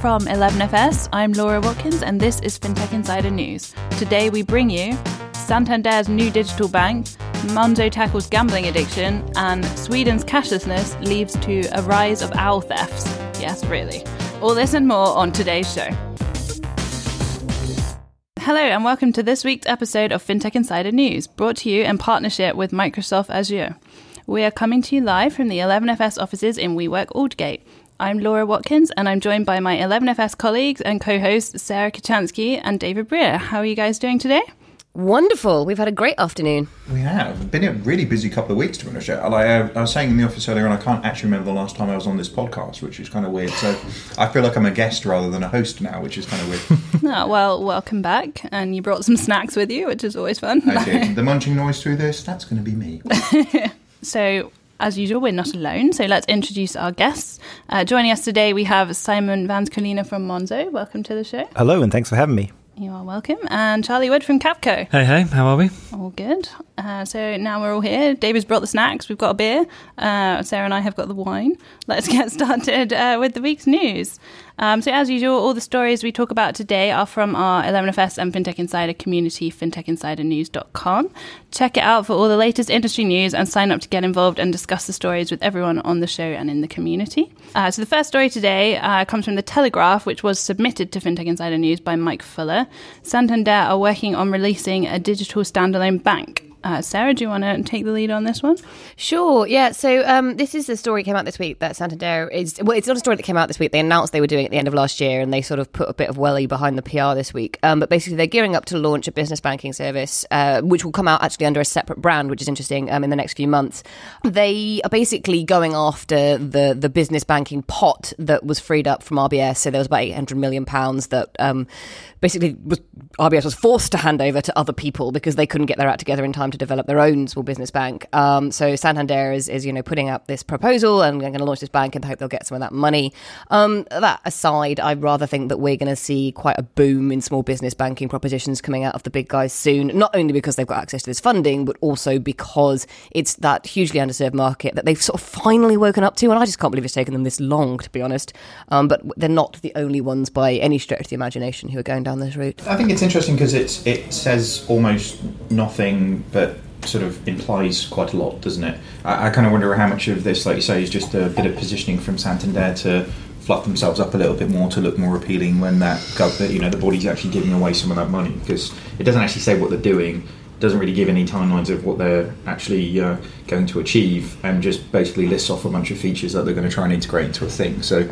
From 11FS, I'm Laura Watkins, and this is FinTech Insider News. Today we bring you Santander's new digital bank, Monzo tackles gambling addiction, and Sweden's cashlessness leads to a rise of owl thefts. Yes, really. All this and more on today's show. Hello, and welcome to this week's episode of FinTech Insider News, brought to you in partnership with Microsoft Azure. We are coming to you live from the 11FS offices in WeWork Aldgate. I'm Laura Watkins, and I'm joined by my 11FS colleagues and co hosts Sarah Kocianski and David Brear. How are you guys doing today? Wonderful. We've had a great afternoon. We have. Been a really busy couple of weeks, to be honest. Like, I, I was saying in the office earlier, and I can't actually remember the last time I was on this podcast, which is kind of weird. So I feel like I'm a guest rather than a host now, which is kind of weird. oh, well, welcome back. And you brought some snacks with you, which is always fun. I did. The munching noise through this, that's going to be me. so as usual, we're not alone, so let's introduce our guests. Uh, joining us today, we have Simon Vans-Colina from Monzo. Welcome to the show. Hello, and thanks for having me. You are welcome. And Charlie Wood from Capco. Hey, hey, how are we? All good. Uh, so now we're all here. David's brought the snacks. We've got a beer. Uh, Sarah and I have got the wine. Let's get started uh, with the week's news. Um, so, as usual, all the stories we talk about today are from our 11FS and FinTech Insider community, fintechinsidernews.com. Check it out for all the latest industry news and sign up to get involved and discuss the stories with everyone on the show and in the community. Uh, so, the first story today uh, comes from The Telegraph, which was submitted to FinTech Insider News by Mike Fuller. Santander are working on releasing a digital standalone bank. Uh, Sarah, do you want to take the lead on this one? Sure. Yeah. So um, this is a story came out this week that Santander is. Well, it's not a story that came out this week. They announced they were doing it at the end of last year, and they sort of put a bit of welly behind the PR this week. Um, but basically, they're gearing up to launch a business banking service, uh, which will come out actually under a separate brand, which is interesting. Um, in the next few months, they are basically going after the the business banking pot that was freed up from RBS. So there was about eight hundred million pounds that um, basically was RBS was forced to hand over to other people because they couldn't get their act together in time to develop their own small business bank. Um, so Santander is, is, you know, putting up this proposal and going to launch this bank and hope they'll get some of that money. Um, that aside, I rather think that we're going to see quite a boom in small business banking propositions coming out of the big guys soon, not only because they've got access to this funding, but also because it's that hugely underserved market that they've sort of finally woken up to. And I just can't believe it's taken them this long, to be honest. Um, but they're not the only ones by any stretch of the imagination who are going down this route. I think it's interesting because it says almost nothing, but sort of implies quite a lot, doesn't it? I, I kind of wonder how much of this, like you say, is just a bit of positioning from Santander to fluff themselves up a little bit more to look more appealing when that you know the body's actually giving away some of that money because it doesn't actually say what they're doing doesn't really give any timelines of what they're actually uh, going to achieve and just basically lists off a bunch of features that they're going to try and integrate into a thing so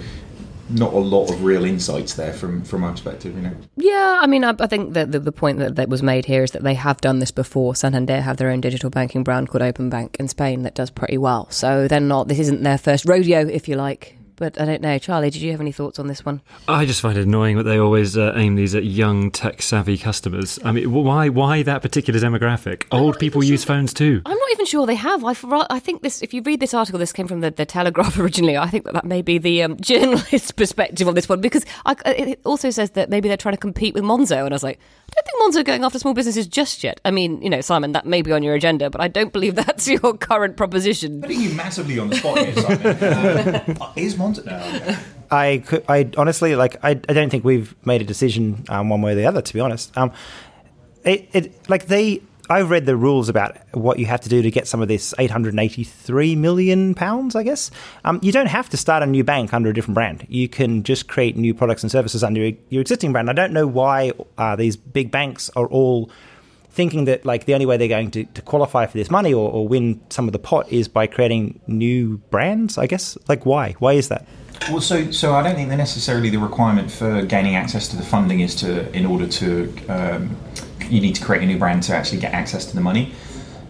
not a lot of real insights there from from my perspective, you know. Yeah, I mean, I, I think that the, the point that, that was made here is that they have done this before. Santander have their own digital banking brand called Open Bank in Spain that does pretty well. So they're not. This isn't their first rodeo, if you like. But I don't know, Charlie. Did you have any thoughts on this one? I just find it annoying that they always uh, aim these at young, tech-savvy customers. I mean, why? Why that particular demographic? Old people use phones too. I'm not even sure they have. I, I think this. If you read this article, this came from the, the Telegraph originally. I think that that may be the um, journalist's perspective on this one because I, it also says that maybe they're trying to compete with Monzo, and I was like, I don't think Monzo are going after small businesses just yet. I mean, you know, Simon, that may be on your agenda, but I don't believe that's your current proposition. Putting you massively on the spot here, Simon. Uh, is Monzo? No, okay. I could, I honestly like. I, I don't think we've made a decision um, one way or the other. To be honest, um, it, it like they. I've read the rules about what you have to do to get some of this 883 million pounds, I guess. Um, you don't have to start a new bank under a different brand. You can just create new products and services under your existing brand. I don't know why uh, these big banks are all thinking that like the only way they're going to, to qualify for this money or, or win some of the pot is by creating new brands, I guess. Like why? Why is that? Well, so so I don't think that necessarily the requirement for gaining access to the funding is to in order to um, you need to create a new brand to actually get access to the money.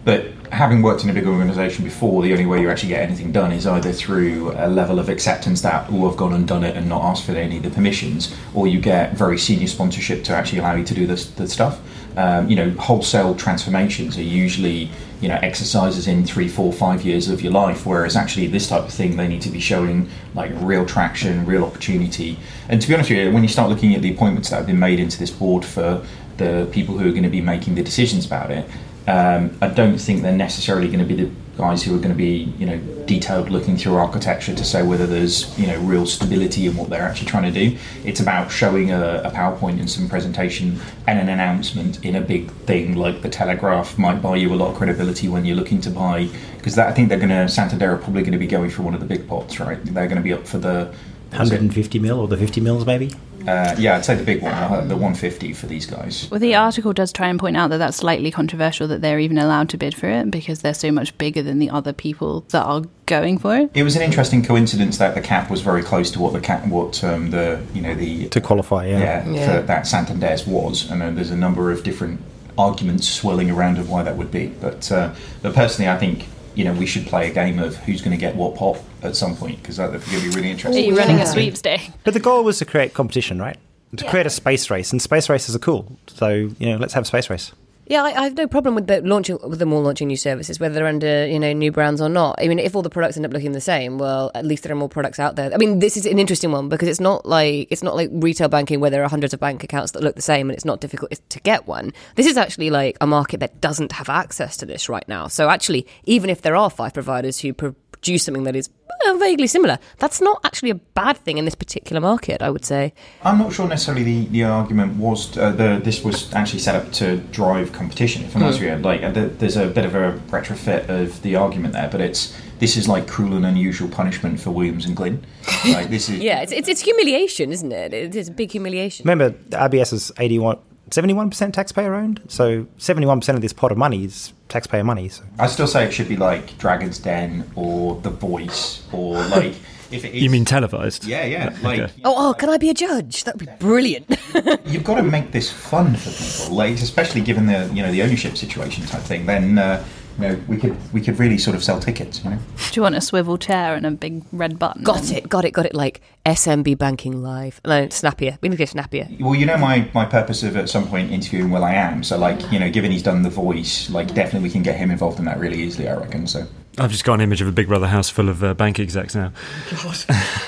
But having worked in a big organisation before, the only way you actually get anything done is either through a level of acceptance that all have gone and done it and not asked for any of the permissions, or you get very senior sponsorship to actually allow you to do this the stuff. Um, you know, wholesale transformations are usually you know exercises in three, four, five years of your life. Whereas actually this type of thing, they need to be showing like real traction, real opportunity. And to be honest with you, when you start looking at the appointments that have been made into this board for the people who are going to be making the decisions about it, um, I don't think they're necessarily going to be the guys who are going to be you know detailed looking through architecture to say whether there's you know real stability in what they're actually trying to do. It's about showing a, a PowerPoint and some presentation and an announcement in a big thing like the Telegraph might buy you a lot of credibility when you're looking to buy because I think they're going to Santander are probably going to be going for one of the big pots, right? They're going to be up for the? 150 mil or the 50 mils maybe. Uh, yeah, I'd say the big one, uh, the 150 for these guys. Well, the article does try and point out that that's slightly controversial that they're even allowed to bid for it because they're so much bigger than the other people that are going for it. It was an interesting coincidence that the cap was very close to what the cap, what um, the you know the To qualify, yeah. yeah, Yeah. For that Santander's was, and uh, there's a number of different arguments swirling around of why that would be. But uh, but personally, I think you know we should play a game of who's going to get what pot at some point because that's going to be really interesting. Are interesting. you running yeah. a sweepstake? But the goal was to create competition, right? To create a space race, and space races are cool. So you know, let's have a space race. Yeah, I, I have no problem with the launching with them all launching new services, whether they're under you know new brands or not. I mean, if all the products end up looking the same, well, at least there are more products out there. I mean, this is an interesting one because it's not like it's not like retail banking where there are hundreds of bank accounts that look the same and it's not difficult to get one. This is actually like a market that doesn't have access to this right now. So actually, even if there are five providers who produce something that is uh, vaguely similar, that's not actually a bad thing in this particular market. I would say. I'm not sure necessarily the, the argument was uh, the this was actually set up to drive competition. If I'm honest with you, like uh, there- there's a bit of a retrofit of the argument there, but it's this is like cruel and unusual punishment for Williams and Glyn. Like this is Yeah, it's it's, it's humiliation, isn't it? It is a big humiliation. Remember, the RBS is 81, 71% taxpayer owned. So 71% of this pot of money is taxpayer money. So I still say it should be like Dragon's Den or The Voice or like if it is. You mean televised? Yeah, yeah. Like Okay. Oh, oh, can I be a judge? That would be brilliant. you've got to make this fun for people, like especially given the you know the ownership situation type thing. Then uh, you know we could we could really sort of sell tickets. You know. Do you want a swivel chair and a big red button? got it, got it, got it. Like SMB Banking Live. No, snappier. We need to get snappier. Well, you know my, my purpose of at some point interviewing will.i.am. So like you know, given he's done the voice, like definitely we can get him involved in that really easily. I reckon. So I've just got an image of a Big Brother house full of uh, bank execs now.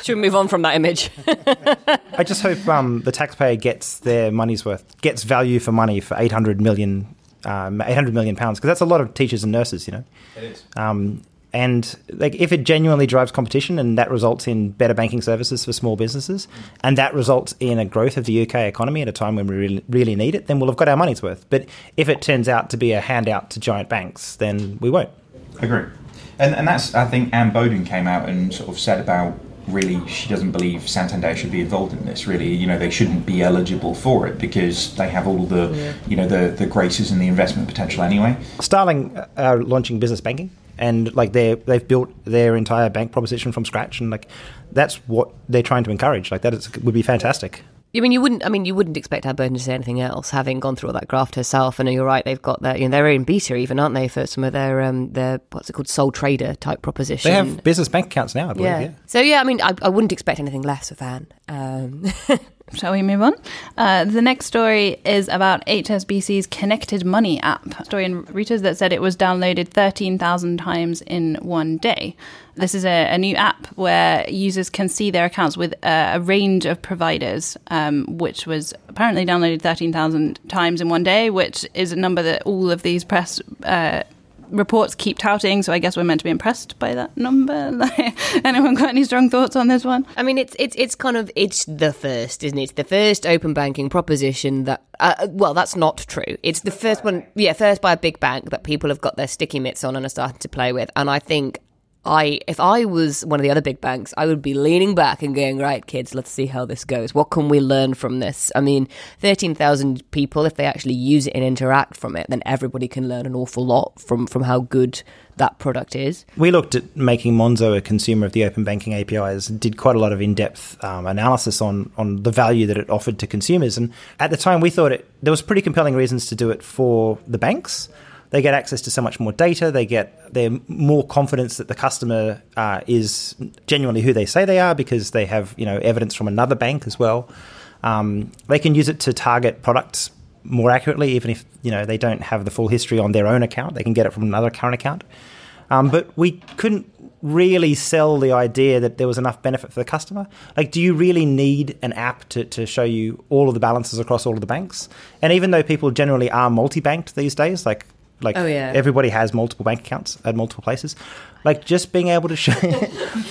Should we move on from that image? I just hope um, the taxpayer gets their money's worth, gets value for money for 800 million, um, 800 million pounds, because that's a lot of teachers and nurses, you know. it is. Um, and like, if it genuinely drives competition and that results in better banking services for small businesses, and that results in a growth of the UK economy at a time when we really, really need it, then we'll have got our money's worth. But if it turns out to be a handout to giant banks, then we won't. Agree. And and that's I think Anne Boden came out and sort of said about really she doesn't believe Santander should be involved in this. Really, you know, they shouldn't be eligible for it because they have all the you know the the graces and the investment potential anyway. Starling uh, are launching business banking, and like they they've built their entire bank proposition from scratch, and like that's what they're trying to encourage. Like that is, would be fantastic. I mean, you wouldn't. I mean, you wouldn't expect Anne Boden to say anything else, having gone through all that graft herself. And you're right; they've got that. You know, they're in beta, even aren't they, for some of their um, their what's it called, sole trader type proposition. They have business bank accounts now, I believe. yeah. Yeah. So yeah, I mean, I, I wouldn't expect anything less of Anne. Um, Shall we move on? Uh, the next story is about HSBC's Connected Money app. A story in Reuters that said it was downloaded 13,000 times in one day. This is a, a new app where users can see their accounts with a, a range of providers, um, which was apparently downloaded 13,000 times in one day, which is a number that all of these press uh, reports keep touting. So I guess we're meant to be impressed by that number. Anyone got any strong thoughts on this one? I mean, it's it's it's kind of it's the first, isn't it? It's the first open banking proposition that. Uh, well, that's not true. It's the first one, yeah, first by a big bank that people have got their sticky mitts on and are starting to play with. And I think I, if I was one of the other big banks, I would be leaning back and going, right, kids, let's see how this goes. What can we learn from this? I mean, thirteen thousand people, if they actually use it and interact from it, then everybody can learn an awful lot from from how good that product is. We looked at making Monzo a consumer of the open banking APIs did quite a lot of in depth um, analysis on, on the value that it offered to consumers. And at the time, we thought it, there was pretty compelling reasons to do it for the banks. They get access to so much more data. They get they're more confidence that the customer uh, is genuinely who they say they are because they have you know evidence from another bank as well. Um, they can use it to target products more accurately, even if you know they don't have the full history on their own account. They can get it from another current account. Um, but we couldn't really sell the idea that there was enough benefit for the customer. Like, do you really need an app to, to show you all of the balances across all of the banks? And even though people generally are multi banked these days, like Like Oh, yeah. everybody has multiple bank accounts at multiple places. Like just being able to show,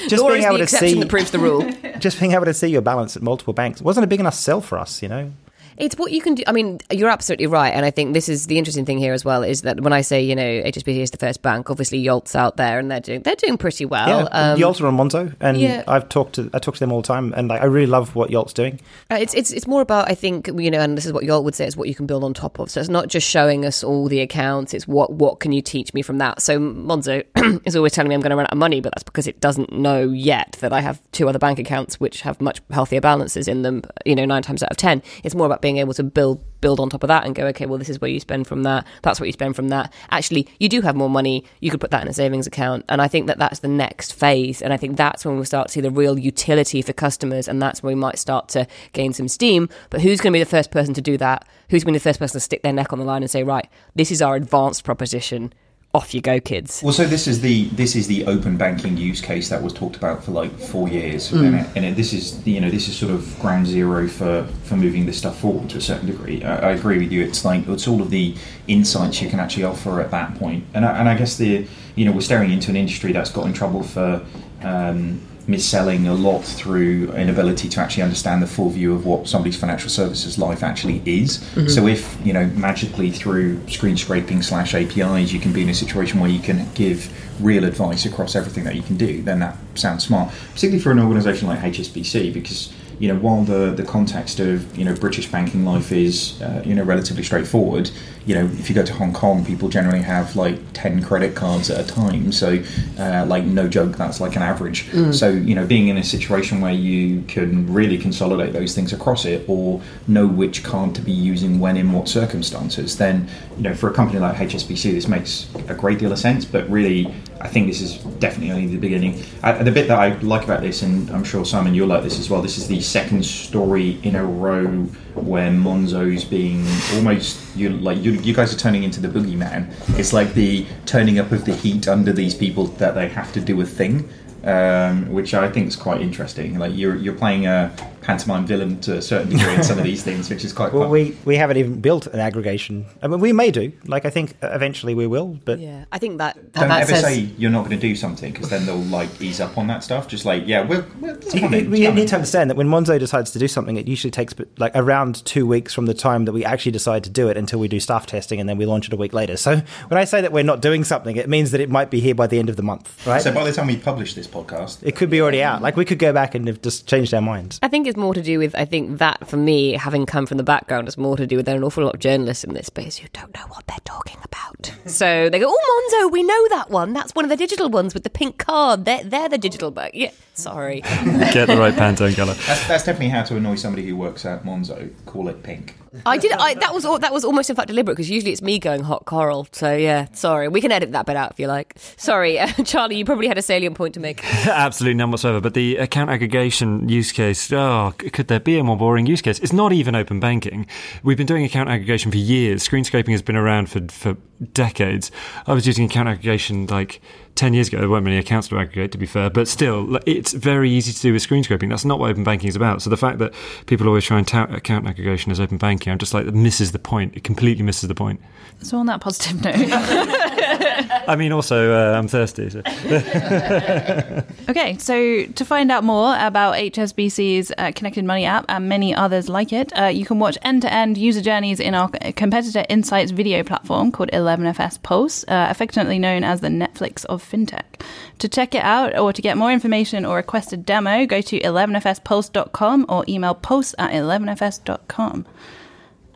just Laura's being able the to see, that proves the rule. just being able to see your balance at multiple banks wasn't a big enough sell for us. You know, It's what you can do. I mean, you're absolutely right, and I think this is the interesting thing here as well. Is that when I say you know HSBC is the first bank, obviously Yolt's out there and they're doing they're doing pretty well. yeah, Um, Yolt are on Monzo, and yeah. I've talked to I talk to them all the time, and like, I really love what Yolt's doing. Uh, It's it's it's more about I think you know, and this is what Yolt would say is what you can build on top of. So it's not just showing us all the accounts; it's what what can you teach me from that. So Monzo is always telling me I'm going to run out of money, but that's because it doesn't know yet that I have two other bank accounts which have much healthier balances in them. You know, nine times out of ten, it's more about being able to build build on top of that and go, okay, well, this is where you spend from that. That's what you spend from that. Actually, you do have more money. You could put that in a savings account. And I think that that's the next phase. And I think that's when we'll start to see the real utility for customers. And that's when we might start to gain some steam. But who's going to be the first person to do that? Who's going to be the first person to stick their neck on the line and say, right, this is our advanced proposition. Off you go, kids. Well, so this is the this is the open banking use case that was talked about for like four years, and, it, and it, this is you know this is sort of ground zero for for moving this stuff forward to a certain degree. I, I agree with you. It's like it's all of the insights you can actually offer at that point, and I, and I guess the you know we're staring into an industry that's got in trouble for. Um, mis-selling a lot through inability to actually understand the full view of what somebody's financial services life actually is. Mm-hmm. So if you know magically through screen scraping slash APIs you can be in a situation where you can give real advice across everything that you can do, then that sounds smart. Particularly for an organisation like HSBC because you know while the the context of you know British banking life is uh, you know relatively straightforward, you know if you go to Hong Kong, people generally have like ten credit cards at a time. So uh, like no joke, that's like an average. So you know being in a situation where you can really consolidate those things across it, or know which card to be using when in what circumstances, then you know for a company like HSBC, this makes a great deal of sense. But really, I think this is definitely only the beginning. The bit that I like about this, and I'm sure Simon you'll like this as well. This is the second story in a row where Monzo's being almost you like you, you guys are turning into the boogeyman. It's like the turning up of the heat under these people that they have to do a thing. Um, which I think is quite interesting. Like you're you're playing a pantomime villain to a certain degree in some of these things, which is quite Well, fun. we we haven't even built an aggregation. I mean, we may do. Like, I think eventually we will, but Yeah, I think that that, Don't that ever says say you're not going to do something because then they'll like ease up on that stuff. Just like yeah, we're, we're it's You, coming, you- it's you coming. need to understand that when Monzo decides to do something, it usually takes like around two weeks from the time that we actually decide to do it until we do staff testing and then we launch it a week later. So when I say that we're not doing something, it means that it might be here by the end of the month, right? So by the time we publish this podcast, it could be already out. Like we could go back and have just changed our minds. I think it's more to do with, I think that for me, having come from the background, is more to do with there are an awful lot of journalists in this space who don't know what they're talking about. so they go, oh, Monzo, we know that one. That's one of the digital ones with the pink card. They're, they're the digital bag. Yeah, sorry. Get the right Pantone colour. that's, that's definitely how to annoy somebody who works at Monzo. Call it pink. I did. I, that was al- that was almost in fact deliberate because usually it's me going hot coral. So yeah, sorry. We can edit that bit out if you like. Sorry, uh, Charlie. You probably had a salient point to make. Absolutely none whatsoever. But the account aggregation use case, oh, could there be a more boring use case? It's not even open banking. We've been doing account aggregation for years. Screen scraping has been around for, for decades. I was using account aggregation like 10 years ago. There weren't many accounts to aggregate, to be fair, but still, it's very easy to do with screen scraping. That's not what open banking is about. So the fact that people always try and tout account aggregation as open banking, I'm just like, that misses the point. It completely misses the point. So on that positive note, I mean, also, uh, I'm thirsty. So. okay. So to find out more about HSBC's uh, Connected Money app and many others like it, uh, you can watch end-to-end user journeys in our competitor Insights video platform called 11FS Pulse, uh, affectionately known as the Netflix of fintech. To check it out or to get more information or request a demo, go to 11fspulse.com or email pulse at 11fs.com.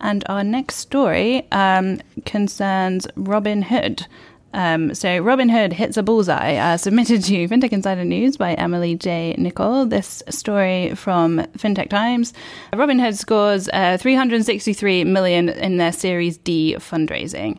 And our next story um, concerns Robinhood. Um, so Robinhood hits a bullseye, uh, submitted to FinTech Insider News by Emily J. Nicol. This story from FinTech Times. Robinhood scores uh, 363 million in their Series D fundraising.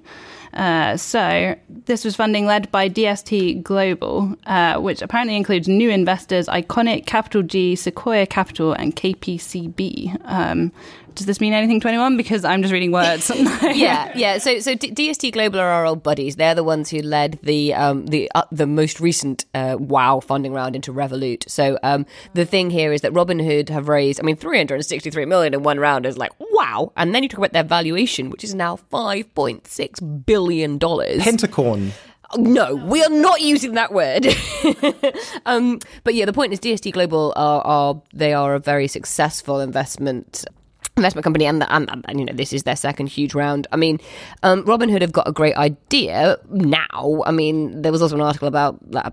Uh, so this was funding led by DST Global, uh, which apparently includes new investors ICONIQ, Capital G, Sequoia Capital, and KPCB. Um, Does this mean anything to anyone? Because I'm just reading words. yeah, yeah. So, so DST Global are our old buddies. They're the ones who led the um, the uh, the most recent uh, WoW funding round into Revolut. So, um, the thing here is that Robinhood have raised, I mean, 363 million in one round is like wow. And then you talk about their valuation, which is now 5.6 billion dollars. Pentacorn. No, we are not using that word. um, but yeah, the point is, DST Global are, are they are a very successful investment investment company and, and, and you know this is their second huge round. I mean um, robinhood have got a great idea now. I mean there was also an article about uh,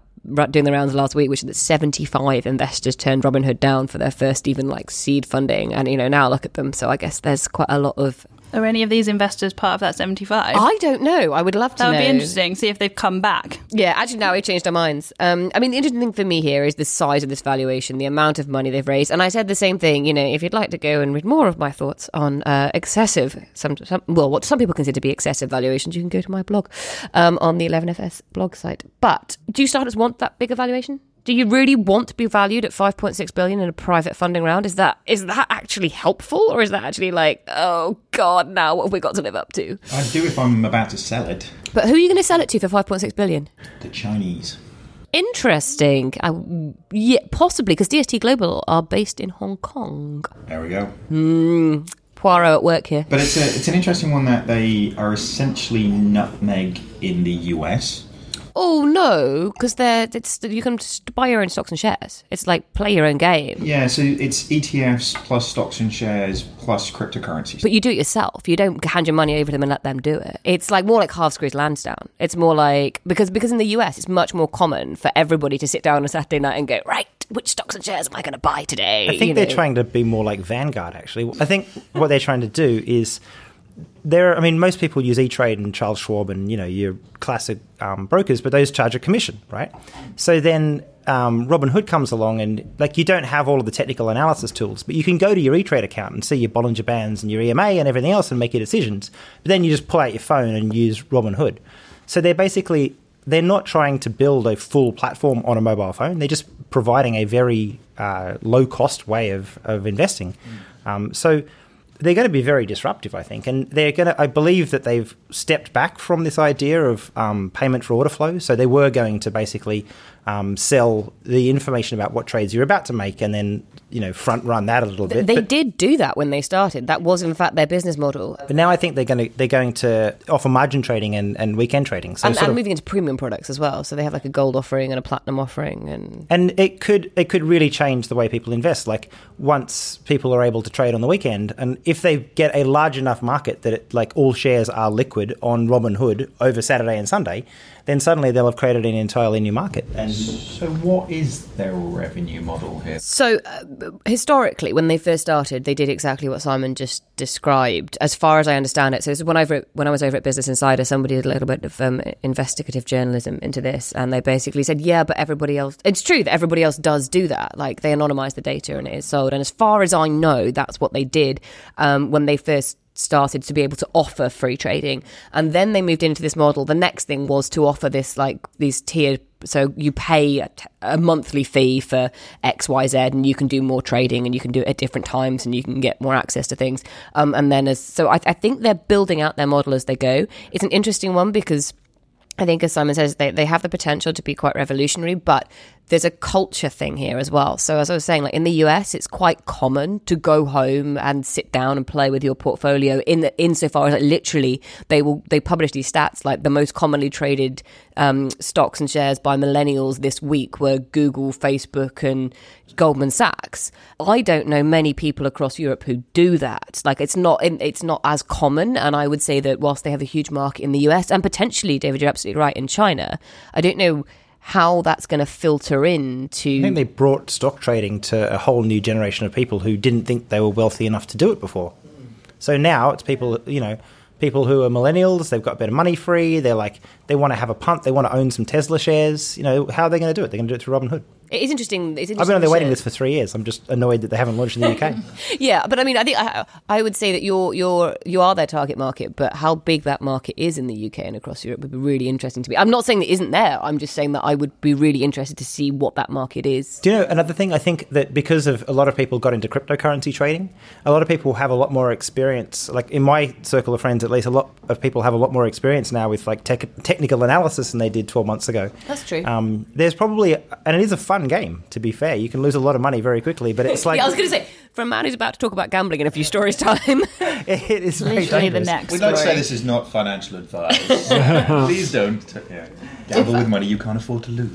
doing the rounds last week which is that 75 investors turned robinhood down for their first even like seed funding. And you know now look at them. So i guess there's quite a lot of are any of these investors part of that 75? I don't know. I would love to That would know. be interesting. See if they've come back. Yeah, actually, now we've changed our minds. Um, I mean, the interesting thing for me here is the size of this valuation, the amount of money they've raised. And I said the same thing. You know, if you'd like to go and read more of my thoughts on uh, excessive, some, some, well, what some people consider to be excessive valuations, you can go to my blog um, on the 11FS blog site. But do you starters want that big valuation? Do you really want to be valued at 5.6 billion in a private funding round? Is that is that actually helpful, or is that actually like, oh god, now what have we got to live up to? I'd do if I'm about to sell it. But who are you going to sell it to for 5.6 billion? The Chinese. Interesting. I, yeah, possibly because DST Global are based in Hong Kong. There we go. Hmm, Poirot at work here. But it's a, it's an interesting one that they are essentially nutmeg in the US. Oh no, because they're it's you can just buy your own stocks and shares. It's like play your own game. Yeah, so it's ETFs plus stocks and shares plus cryptocurrencies. But you do it yourself. You don't hand your money over to them and let them do it. It's like more like Hargreaves Lansdown. It's more like because because in the US it's much more common for everybody to sit down on a Saturday night and go right. Which stocks and shares am I going to buy today? I think You they're know. trying to be more like Vanguard. Actually, I think what they're trying to do is there. I mean, most people use E Trade and Charles Schwab and you know your classic um, brokers, but those charge a commission, right? So then um, Robinhood comes along and like you don't have all of the technical analysis tools, but you can go to your E Trade account and see your Bollinger Bands and your EMA and everything else and make your decisions. But then you just pull out your phone and use Robinhood. So they're basically they're not trying to build a full platform on a mobile phone. They're just providing a very uh, low cost way of, of investing. Um, so they're going to be very disruptive, I think, and they're going to. I believe that they've stepped back from this idea of um, payment for order flow. So they were going to basically um, sell the information about what trades you're about to make, and then you know front run that a little bit. They But- did do that when they started. That was in fact their business model. but now I think they're going to they're going to offer margin trading and, and weekend trading. So and, and of- moving into premium products as well. So they have like a gold offering and a platinum offering, and and it could it could really change the way people invest. Like once people are able to trade on the weekend, and if they get a large enough market that it, like all shares are liquid on Robinhood over Saturday and Sunday, then suddenly they'll have created an entirely new market. And So, what is their revenue model here? So, uh, historically, when they first started, they did exactly what Simon just described, as far as I understand it. So, this is when, over at, when I was over at Business Insider, somebody did a little bit of um, investigative journalism into this, and they basically said, "Yeah, but everybody else. It's true that everybody else does do that. Like they anonymize the data and it is sold. And as far as I know, that's what they did um, when they first." Started to be able to offer free trading. And then they moved into this model. The next thing was to offer this like these tiered so you pay a, t- a monthly fee for xyz and you can do more trading and you can do it at different times and you can get more access to things. Um, and then as so I, I think they're building out their model as they go. It's an interesting one because I think, as Simon says, they, they have the potential to be quite revolutionary, but there's a culture thing here as well. So, as I was saying, like in the US, it's quite common to go home and sit down and play with your portfolio. In the, insofar as like, literally, they will they publish these stats like the most commonly traded um, stocks and shares by millennials this week were Google, Facebook, and Goldman Sachs. I don't know many people across Europe who do that. Like it's not it's not as common. And I would say that whilst they have a huge market in the US and potentially, David, you're absolutely right in China. I don't know how that's going to filter in to. I think they brought stock trading to a whole new generation of people who didn't think they were wealthy enough to do it before. So now it's people, you know, people who are millennials. They've got a bit of money free. They're like they want to have a punt. They want to own some Tesla shares. You know, how are they going to do it? They're going to do it through Robinhood. It is interesting. It's interesting I've been on their waiting list for three years. I'm just annoyed that they haven't launched in the UK. Yeah, but I mean, I think I, I would say that you're you're you are their target market, but how big that market is in the UK and across Europe would be really interesting to me. I'm not saying that isn't there. I'm just saying that I would be really interested to see what that market is. Do you know another thing? I think that because of a lot of people got into cryptocurrency trading, a lot of people have a lot more experience. Like in my circle of friends, at least, a lot of people have a lot more experience now with like tech, technical analysis than they did 12 months ago. That's true. Um, there's probably, and it is a fun game. To be fair, you can lose a lot of money very quickly, but it's like yeah, I was going to say, for a man who's about to talk about gambling in a few stories' time, it is very Literally the next We'd like to say this is not financial advice. Please don't yeah, gamble with money you can't afford to lose.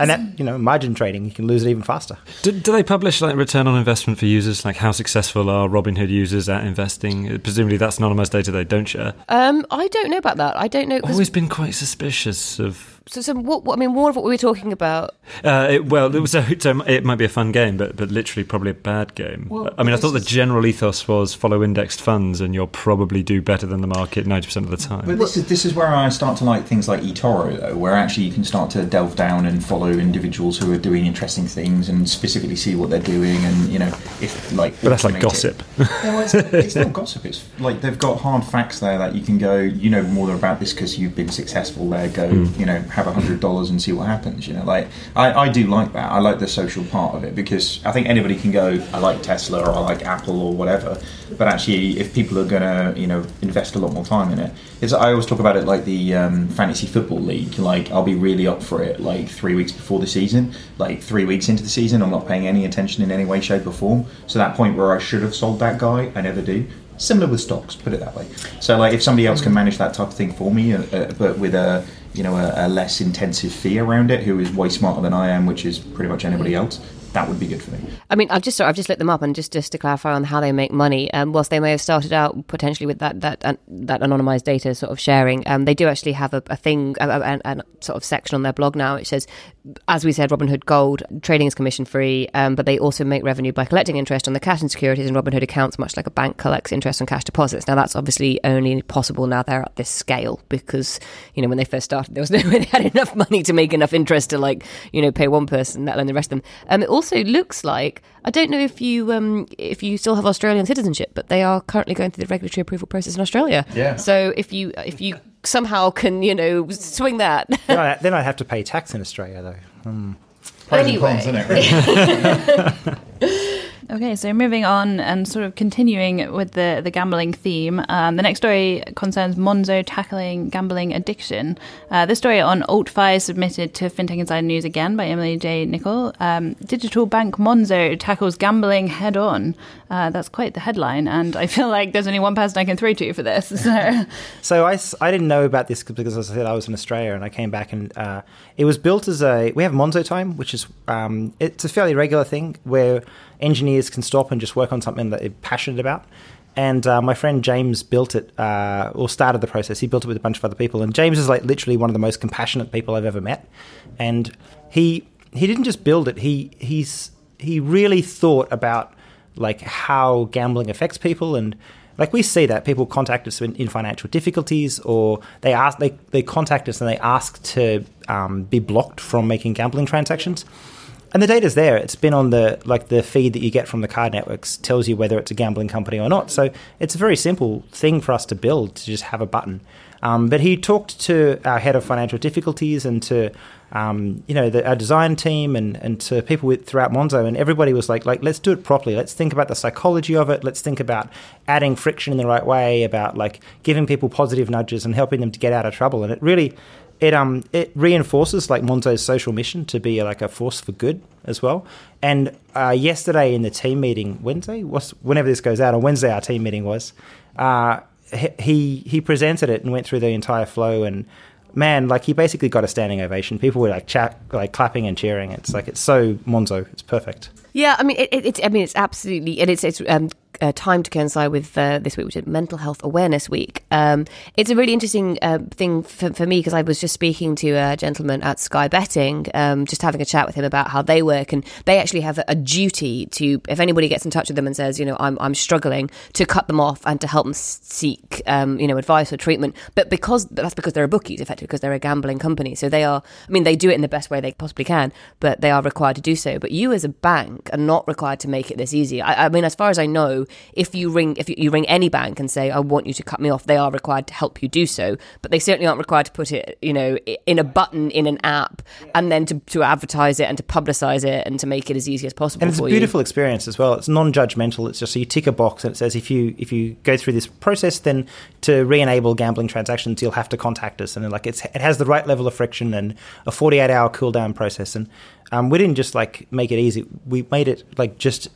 And that, you know, margin trading, you can lose it even faster. Do, do they publish like return on investment for users? Like how successful are Robinhood users at investing? Presumably that's anonymized data they don't share. um, I don't know about that. I don't know. 'cause- Always been quite suspicious of. so, so what, what? I mean, more of what we were talking about. Uh, it, well, it was so, so it might be a fun game, but but literally probably a bad game. Well, I mean, I thought the general ethos was follow indexed funds, and you'll probably do better than the market ninety percent of the time. But this is this is where I start to like things like eToro though, where actually you can start to delve down and follow individuals who are doing interesting things and specifically see what they're doing and you know if like. but that's like automate it. gossip. Yeah, well, it's, it's not gossip. It's like they've got hard facts there that you can go. You know more about this because you've been successful there. Go, hmm. you know, have a hundred dollars and see what happens. You know, like I, I do like that. I like the social part of it because I think anybody can go. I like Tesla or like Apple or whatever. But actually, if people are gonna, you know, invest a lot more time in it, it's I always talk about it like the um, fantasy football league. Like I'll be really up for it like three weeks before the season. Like three weeks into the season, I'm not paying any attention in any way, shape, or form. So that point where I should have sold that guy, I never do. Similar with stocks, put it that way. So like if somebody else can manage that type of thing for me, uh, uh, but with a you know a, a less intensive fee around it, who is way smarter than I am, which is pretty much anybody else, that would be good for me. I mean, I've just I've just looked them up, and just just to clarify on how they make money. Um, whilst they may have started out potentially with that that uh, that anonymized data sort of sharing, um, they do actually have a, a thing, a, a, a sort of section on their blog now. It says, as we said, Robinhood Gold trading is commission free, um, but they also make revenue by collecting interest on the cash and securities in Robinhood accounts, much like a bank collects interest on cash deposits. Now, that's obviously only possible now they're at this scale because you know when they first started, there was no way they had enough money to make enough interest to like you know pay one person, let alone the rest of them. Um, it also looks like I don't know if you um, if you still have Australian citizenship, but they are currently going through the regulatory approval process in Australia. Yeah. So if you if you somehow can you know swing that. Then I, then I'd have to pay tax in Australia, though. Hmm. Pros Anyway. and cons, isn't it? Really? Okay, so moving on and sort of continuing with the, the gambling theme, um, the next story concerns Monzo tackling gambling addiction. Uh, this story on AltFi submitted to FinTech Insider News again by Emily J. Nichol. Um, digital bank Monzo tackles gambling head on. Uh, that's quite the headline, and I feel like there's only one person I can throw to for this. So, So I, I didn't know about this because, as I said, I was in Australia and I came back and uh, it was built as a. We have Monzo time, which is um, it's a fairly regular thing where engineers can stop and just work on something that they're passionate about. And uh, my friend James built it uh, or started the process. He built it with a bunch of other people, and James is like literally one of the most compassionate people I've ever met. And he he didn't just build it. He he's he really thought about like how gambling affects people and like we see that people contact us in, in financial difficulties or they ask they, they contact us and they ask to um, be blocked from making gambling transactions and the data's there it's been on the like the feed that you get from the card networks tells you whether it's a gambling company or not so it's a very simple thing for us to build to just have a button um, but he talked to our head of financial difficulties and to um, you know the, our design team and, and to people with, throughout Monzo, and everybody was like, like let's do it properly. Let's think about the psychology of it. Let's think about adding friction in the right way. About like giving people positive nudges and helping them to get out of trouble. And it really it um it reinforces like Monzo's social mission to be like a force for good as well. And uh, yesterday in the team meeting, Wednesday, was whenever this goes out on Wednesday, our team meeting was. Uh, he he presented it and went through the entire flow and man like he basically got a standing ovation people were like chat like clapping and cheering it's like it's so monzo it's perfect Yeah, I mean, it, it, it's I mean, it's absolutely, and it's it's um, uh, time to coincide with uh, this week, which is Mental Health Awareness Week. Um, it's a really interesting uh, thing for, for me because I was just speaking to a gentleman at Sky Betting, um, just having a chat with him about how they work, and they actually have a, a, duty to, if anybody gets in touch with them and says, you know, I'm, I'm struggling, to cut them off and to help them seek, um, you know, advice or treatment. But because that's because they're a bookies, effectively, because they're a gambling company, so they are. I mean, they do it in the best way they possibly can, but they are required to do so. But you, as a bank, are not required to make it this easy. I, I mean, as far as I know, if you ring if you, you, ring any bank and say I want you to cut me off, they are required to help you do so. But they certainly aren't required to put it, you know, in a button in an app and then to, to advertise it and to publicize it and to make it as easy as possible. And it's a beautiful you. experience as well. It's non-judgmental. It's just so you tick a box and it says if you if you go through this process, then to re-enable gambling transactions, you'll have to contact us. And like it's it has the right level of friction and a 48 hour cooldown process. And um, we didn't just like make it easy. We made it like just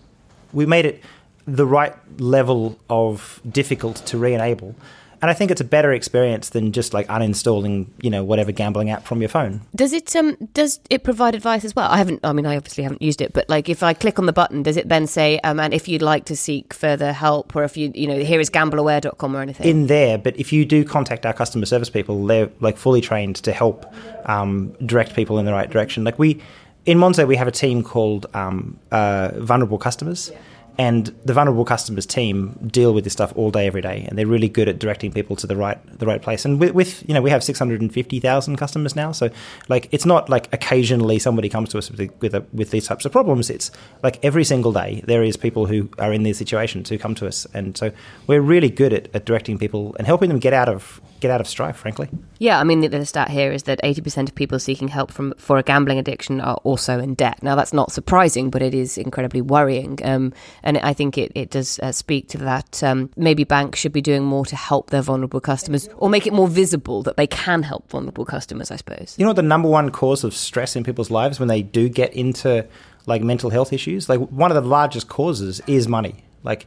we made it the right level of difficult to re-enable. And I think it's a better experience than just like uninstalling, you know, whatever gambling app from your phone. Does it um does it provide advice as well? I haven't I mean I obviously haven't used it, but like if I click on the button, does it then say um and if you'd like to seek further help or if you you know, here is gambleaware.com or anything? In there, but if you do contact our customer service people, they're like fully trained to help um, direct people in the right direction. Like we in Monzo we have a team called um, uh, vulnerable customers. Yeah and the vulnerable customers team deal with this stuff all day, every day, and they're really good at directing people to the right the right place. And with, with you know, we have six hundred and fifty thousand customers now, so like it's not like occasionally somebody comes to us with with, a, with these types of problems. It's like every single day there is people who are in these situations who come to us, and so we're really good at, at directing people and helping them get out of get out of strife, frankly. Yeah, I mean, the, the stat here is that 80% of people seeking help from for a gambling addiction are also in debt. Now, that's not surprising, but it is incredibly worrying. Um, and I think it, it does uh, speak to that. Um, maybe banks should be doing more to help their vulnerable customers or make it more visible that they can help vulnerable customers, I suppose. You know what the number one cause of stress in people's lives when they do get into like mental health issues? Like, one of the largest causes is money. Like,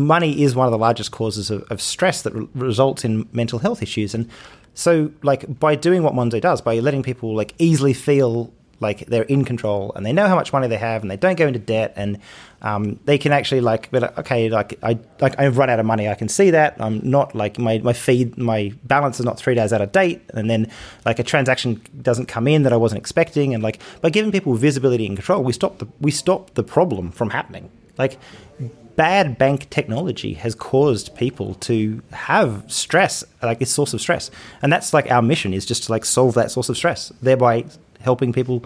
money is one of the largest causes of, of stress that re- results in mental health issues. And so, like, by doing what Monzo does, by letting people like easily feel like they're in control and they know how much money they have and they don't go into debt and um, they can actually like, like, okay, like I like I've run out of money. I can see that. I'm not like my my feed my balance is not three days out of date, and then like a transaction doesn't come in that I wasn't expecting, and like by giving people visibility and control, we stop the we stop the problem from happening. Like bad bank technology has caused people to have stress, like this source of stress. And that's like our mission is just to like solve that source of stress, thereby helping people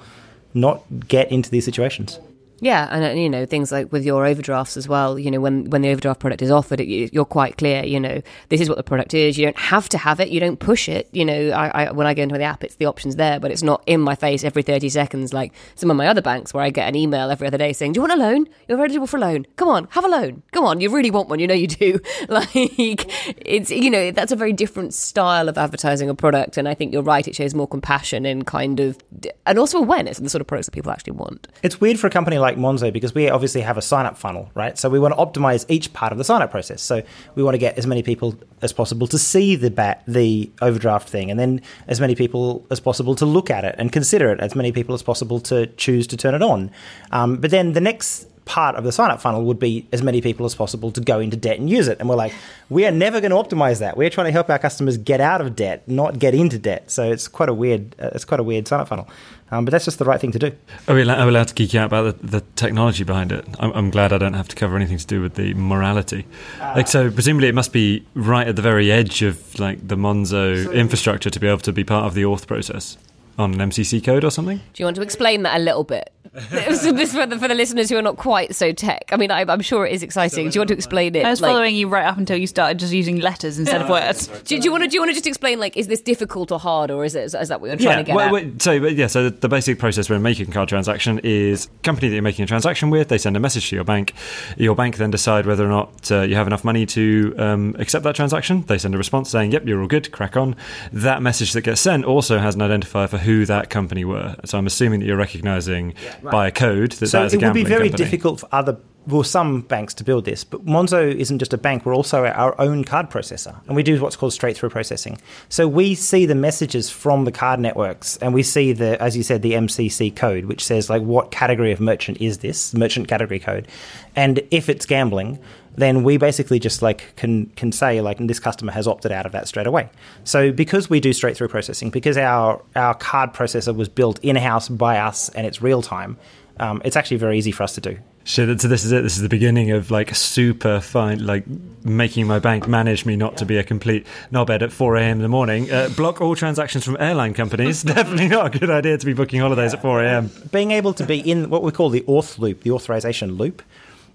not get into these situations. Yeah, and uh, you know things like with your overdrafts as well. You know when when the overdraft product is offered, it, you're quite clear. You know this is what the product is. You don't have to have it. You don't push it. You know I, I, when I go into the app, it's the options there, but it's not in my face every thirty seconds like some of my other banks where I get an email every other day saying, "Do you want a loan? You're eligible for a loan. Come on, have a loan. Come on, you really want one. You know you do." like it's you know that's a very different style of advertising a product, and I think you're right. It shows more compassion and kind of and also awareness of the sort of products that people actually want. It's weird for a company like like Monzo because we obviously have a sign up funnel, right? So we want to optimize each part of the sign up process. So we want to get as many people as possible to see the bat, the overdraft thing, and then as many people as possible to look at it and consider it, as many people as possible to choose to turn it on. Um, but then the next part of the sign up funnel would be as many people as possible to go into debt and use it. And we're like, we are never going to optimize that. We're trying to help our customers get out of debt, not get into debt. So it's quite a weird, uh, it's quite a weird sign up funnel. Um, but that's just the right thing to do. Are we, allowed, are we allowed to geek out about the, the technology behind it? I'm, I'm, glad I don't have to cover anything to do with the morality. Uh, like, so presumably it must be right at the very edge of like the Monzo so infrastructure to be able to be part of the auth process on an MCC code or something. Do you want to explain that a little bit? this for the, for the listeners who are not quite so tech. I mean, I, am sure it is exciting. do you want to explain it? I was like, following you right up until you started just using letters instead of words. do, do, you want to do you want to just explain like is this difficult or hard or is it is, is that what you're trying yeah, to get well, at? so yeah, so the, the, basic process when making a card transaction is company that you're making a transaction with. They send a message to your bank. Your bank then decide whether or not uh, you have enough money to um, accept that transaction. They send a response saying, "Yep, you're all good. Crack on." That message that gets sent also has an identifier for who that company were. So I'm assuming that you're recognizing yeah, right. by a code that so that it would be very company. difficult for other well, some banks to build this, but Monzo isn't just a bank, we're also our own card processor, and we do what's called straight through processing. So we see the messages from the card networks, and we see the, as you said, the MCC code, which says like what category of merchant is this, merchant category code. And if it's gambling, then we basically just like can can say like this customer has opted out of that straight away. So because we do straight through processing, because our our card processor was built in house by us and it's real time, um, it's actually very easy for us to do. So, so this is it. This is the beginning of like super fine, like making my bank manage me not to be a complete knobhead at 4 a.m. in the morning. Uh, block all transactions from airline companies. Definitely not a good idea to be booking holidays at 4 a.m. Being able to be in what we call the auth loop, the authorization loop,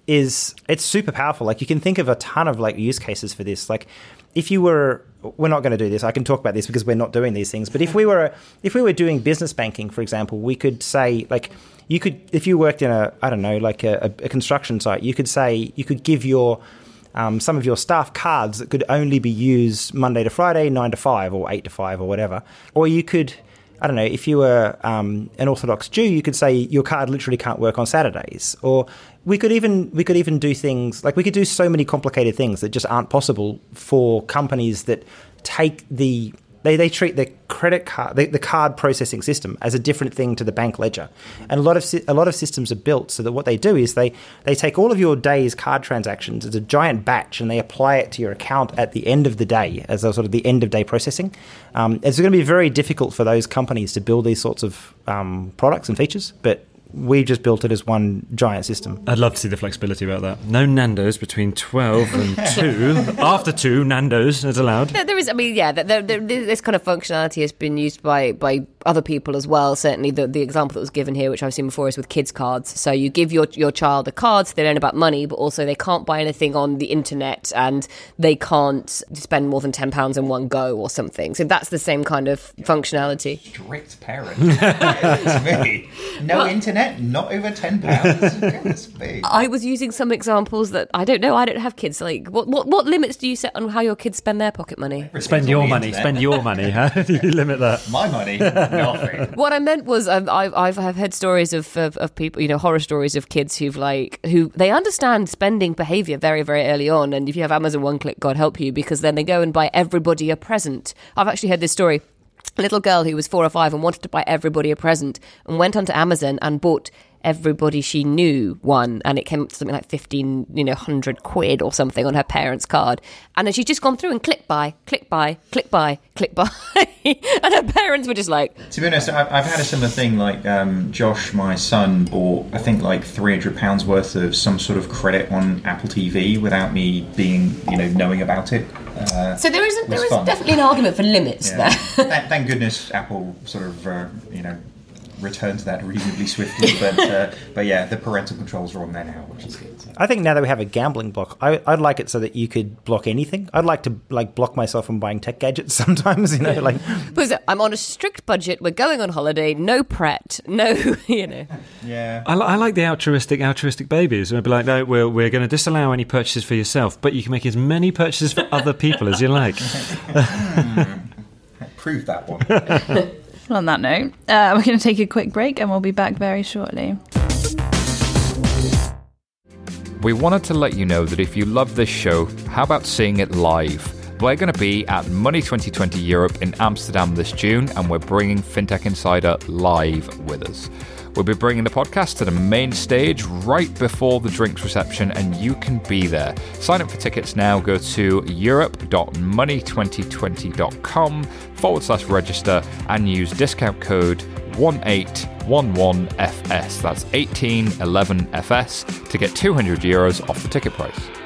is it's super powerful. Like you can think of a ton of like use cases for this. Like if you were we're not going to do this. I can talk about this because we're not doing these things. But if we were if we were doing business banking, for example, we could say like you could if you worked in a I don't know like a, a construction site, you could say you could give your um, some of your staff cards that could only be used Monday to Friday, nine to five, or eight to five, or whatever. Or you could I don't know, if you were um, an Orthodox Jew, you could say your card literally can't work on Saturdays. Or we could even we could even do things like we could do so many complicated things that just aren't possible for companies that take the they, they treat the credit card the, the, card processing system as a different thing to the bank ledger. And a lot of a lot of systems are built so that what they do is they they take all of your day's card transactions as a giant batch and they apply it to your account at the end of the day as a sort of the end of day processing. Um, it's going to be very difficult for those companies to build these sorts of um, products and features but we just built it as one giant system. I'd love to see the flexibility about that. No Nando's between 12 and 2. After 2, Nando's is allowed. There, there is, I mean, yeah, there, there, this kind of functionality has been used by, by other people as well. Certainly, the, the example that was given here, which I've seen before, is with kids' cards. So you give your, your child a card, so they learn about money, but also they can't buy anything on the internet and they can't spend more than £10 in one go or something. So that's the same kind of functionality. Strict parent. it's me. No well, internet not over ten pounds. I was using some examples that I don't know. I don't have kids. Like, what what, what limits do you set on how your kids spend their pocket money? Spend your money. Internet. Spend your money. How do you limit that? My money, nothing. What I meant was, um, I've I've, I've heard stories of, of, of people, you know, horror stories of kids who've like who they understand spending behaviour very very early on, and if you have Amazon One Click, God help you, because then they go and buy everybody a present. I've actually heard this story a little girl who was four or five and wanted to buy everybody a present and went onto Amazon and bought everybody she knew one and it came up to something like 15 you know 100 quid or something on her parents card and then she's just gone through and click buy click buy click buy click buy and her parents were just like to be honest i've, I've had a similar thing like um, josh my son bought i think like 300 pounds worth of some sort of credit on apple tv without me being you know knowing about it uh, so there is a, there is fun. definitely an argument for limits yeah. there. thank, thank, goodness Apple sort of uh, you know return to that reasonably swiftly. But uh, but yeah, the parental controls are on there now, which is good. I think now that we have a gambling block, I, would like it so that you could block anything. I'd like to like block myself from buying tech gadgets sometimes. You know, like because I'm on a strict budget. We're going on holiday. No pret. No, you know. Yeah. I, I like the altruistic altruistic babies. We'd be like, no, we're we're going to disallow any purchases for yourself, but you can make as many purchases for other people as you like. hmm. Prove that one. Well, on that note, uh, we're going to take a quick break and we'll be back very shortly. We wanted to let you know that if you love this show, how about seeing it live? We're going to be at Money 2020 Europe in Amsterdam this June, and we're bringing FinTech Insider live with us. We'll be bringing the podcast to the main stage right before the drinks reception, and you can be there. Sign up for tickets now. Go to europe.money2020.com forward slash register and use discount code 1811FS. That's 1811FS to get 200 euros off the ticket price.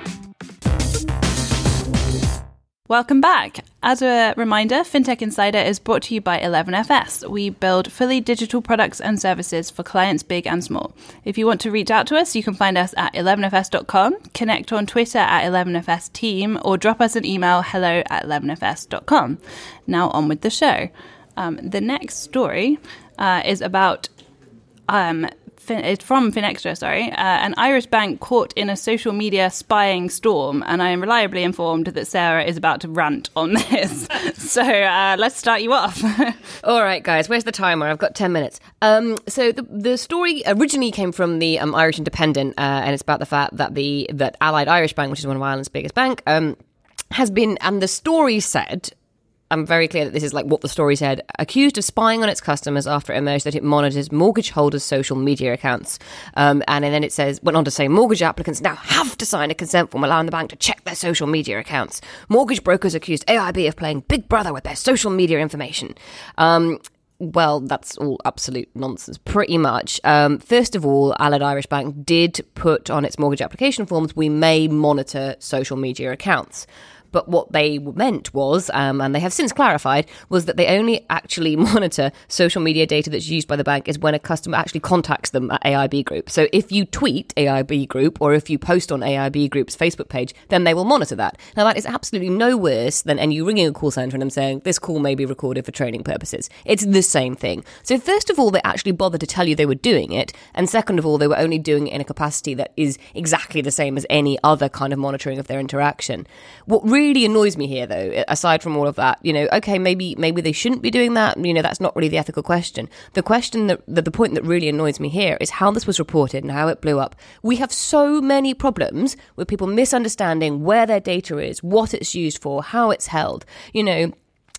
Welcome back. As a reminder, FinTech Insider is brought to you by 11FS. We build fully digital products and services for clients big and small. If you want to reach out to us, you can find us at 11fs.com, connect on Twitter at 11fs team, or drop us an email hello at 11fs.com. Now on with the show. Um, the next story uh, is about um, it's from Finextra, sorry, uh, an Irish bank caught in a social media spying storm, and I am reliably informed that Sarah is about to rant on this. so uh, let's start you off. All right, guys, where's the timer? I've got 10 minutes. Um, so the, the story originally came from the um, Irish Independent, uh, and it's about the fact that the that Allied Irish Bank, which is one of Ireland's biggest bank, um, has been, and the story said I'm very clear that this is like what the story said. Accused of spying on its customers after it emerged that it monitors mortgage holders' social media accounts. Um, and then it says, went on to say, mortgage applicants now have to sign a consent form allowing the bank to check their social media accounts. Mortgage brokers accused AIB of playing Big Brother with their social media information. Um, well, that's all absolute nonsense, pretty much. Um, first of all, Allied Irish Bank did put on its mortgage application forms, we may monitor social media accounts. But what they meant was, um, and they have since clarified, was that they only actually monitor social media data that's used by the bank is when a customer actually contacts them at AIB Group. So if you tweet AIB Group or if you post on AIB Group's Facebook page, then they will monitor that. Now that is absolutely no worse than and you ringing a call centre and them saying this call may be recorded for training purposes. It's the same thing. So first of all, they actually bothered to tell you they were doing it, and second of all, they were only doing it in a capacity that is exactly the same as any other kind of monitoring of their interaction. What really really annoys me here, though, aside from all of that, you know, okay, maybe maybe they shouldn't be doing that. You know, that's not really the ethical question. The question that the, the point that really annoys me here is how this was reported and how it blew up. We have so many problems with people misunderstanding where their data is, what it's used for, how it's held. You know,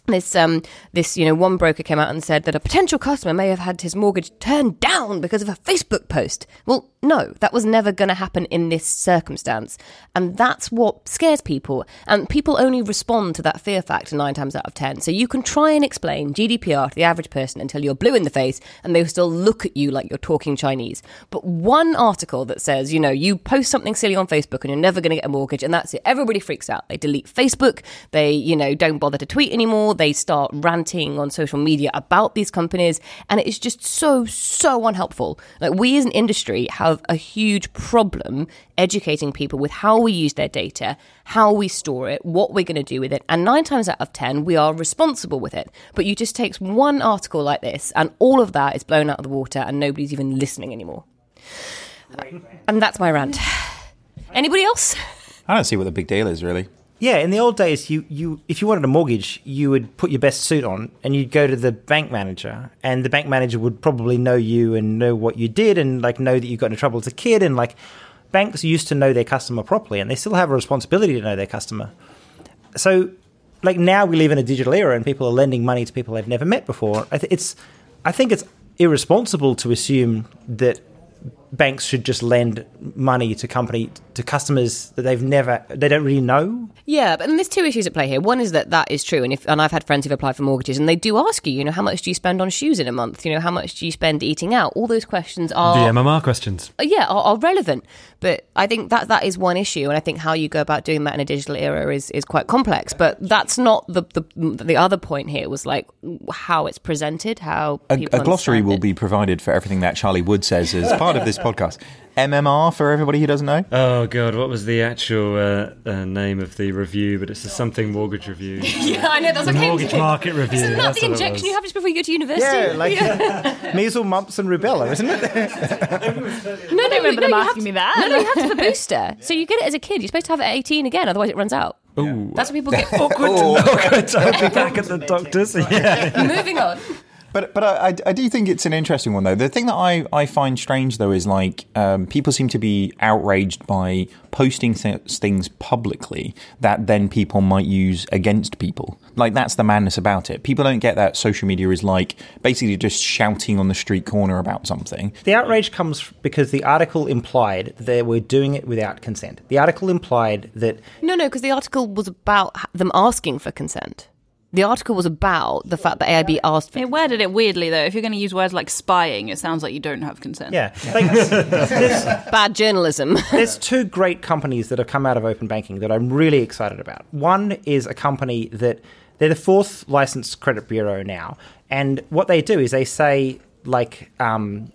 this um this you know one broker came out and said that a potential customer may have had his mortgage turned down because of a Facebook post. Well, no, that was never going to happen in this circumstance. And that's what scares people. And people only respond to that fear factor nine times out of 10. So you can try and explain GDPR to the average person until you're blue in the face and they'll still look at you like you're talking Chinese. But one article that says, you know, you post something silly on Facebook and you're never going to get a mortgage and that's it. Everybody freaks out. They delete Facebook. They, you know, don't bother to tweet anymore. They start ranting on social media about these companies. And it is just so, so unhelpful. Like we as an industry have have a huge problem educating people with how we use their data, how we store it, what we're going to do with it. And nine times out of 10, we are responsible with it. But you just takes one article like this, and all of that is blown out of the water, and nobody's even listening anymore. And that's my rant. Anybody else? I don't see what the big deal is, really. Yeah, in the old days, you, you if you wanted a mortgage, you would put your best suit on and you'd go to the bank manager, and the bank manager would probably know you and know what you did, and like know that you got into trouble as a kid, and like banks used to know their customer properly, and they still have a responsibility to know their customer. So, like now we live in a digital era, and people are lending money to people they've never met before. I th- it's I think it's irresponsible to assume that banks should just lend money to company to customers that they've never they don't really know? Yeah but and there's two issues at play here. One is that that is true and if and i've had friends who've applied for mortgages and they do ask you you know how much do you spend on shoes in a month? You know how much do you spend eating out? All those questions are the mmr questions. Uh, yeah are, are relevant. But i think that that is one issue and i think how you go about doing that in a digital era is is quite complex. But that's not the the, the other point here was like how it's presented how a, a glossary will be provided for everything that charlie wood says as part of this podcast. MMR for everybody who doesn't know. Oh god, what was the actual uh, uh, name of the review? But it's a something mortgage review. yeah, I know that's the mortgage market review. Isn't that the injection you have just before you go to university? Yeah, like yeah. measles, mumps, and rubella, isn't it? no, no, remember no, them asking me that. No, no, you have to have a booster. So you get it as a kid. You're supposed to have it at 18 again, otherwise it runs out. Ooh. That's what people get. awkward. awkward. I'll be back at the doctor's. Yeah. Moving on. But but I, I do think it's an interesting one though. The thing that I, I find strange though is like um, people seem to be outraged by posting th- things publicly that then people might use against people. Like that's the madness about it. People don't get that social media is like basically just shouting on the street corner about something. The outrage comes because the article implied they were doing it without consent. The article implied that no no because the article was about them asking for consent. The article was about the fact that AIB asked for. It worded it weirdly, though. If you're going to use words like spying, it sounds like you don't have consent. Yeah. Like, there's, Bad journalism. there's two great companies that have come out of open banking that I'm really excited about. One is a company that they're the fourth licensed credit bureau now. And what they do is they say, like, um,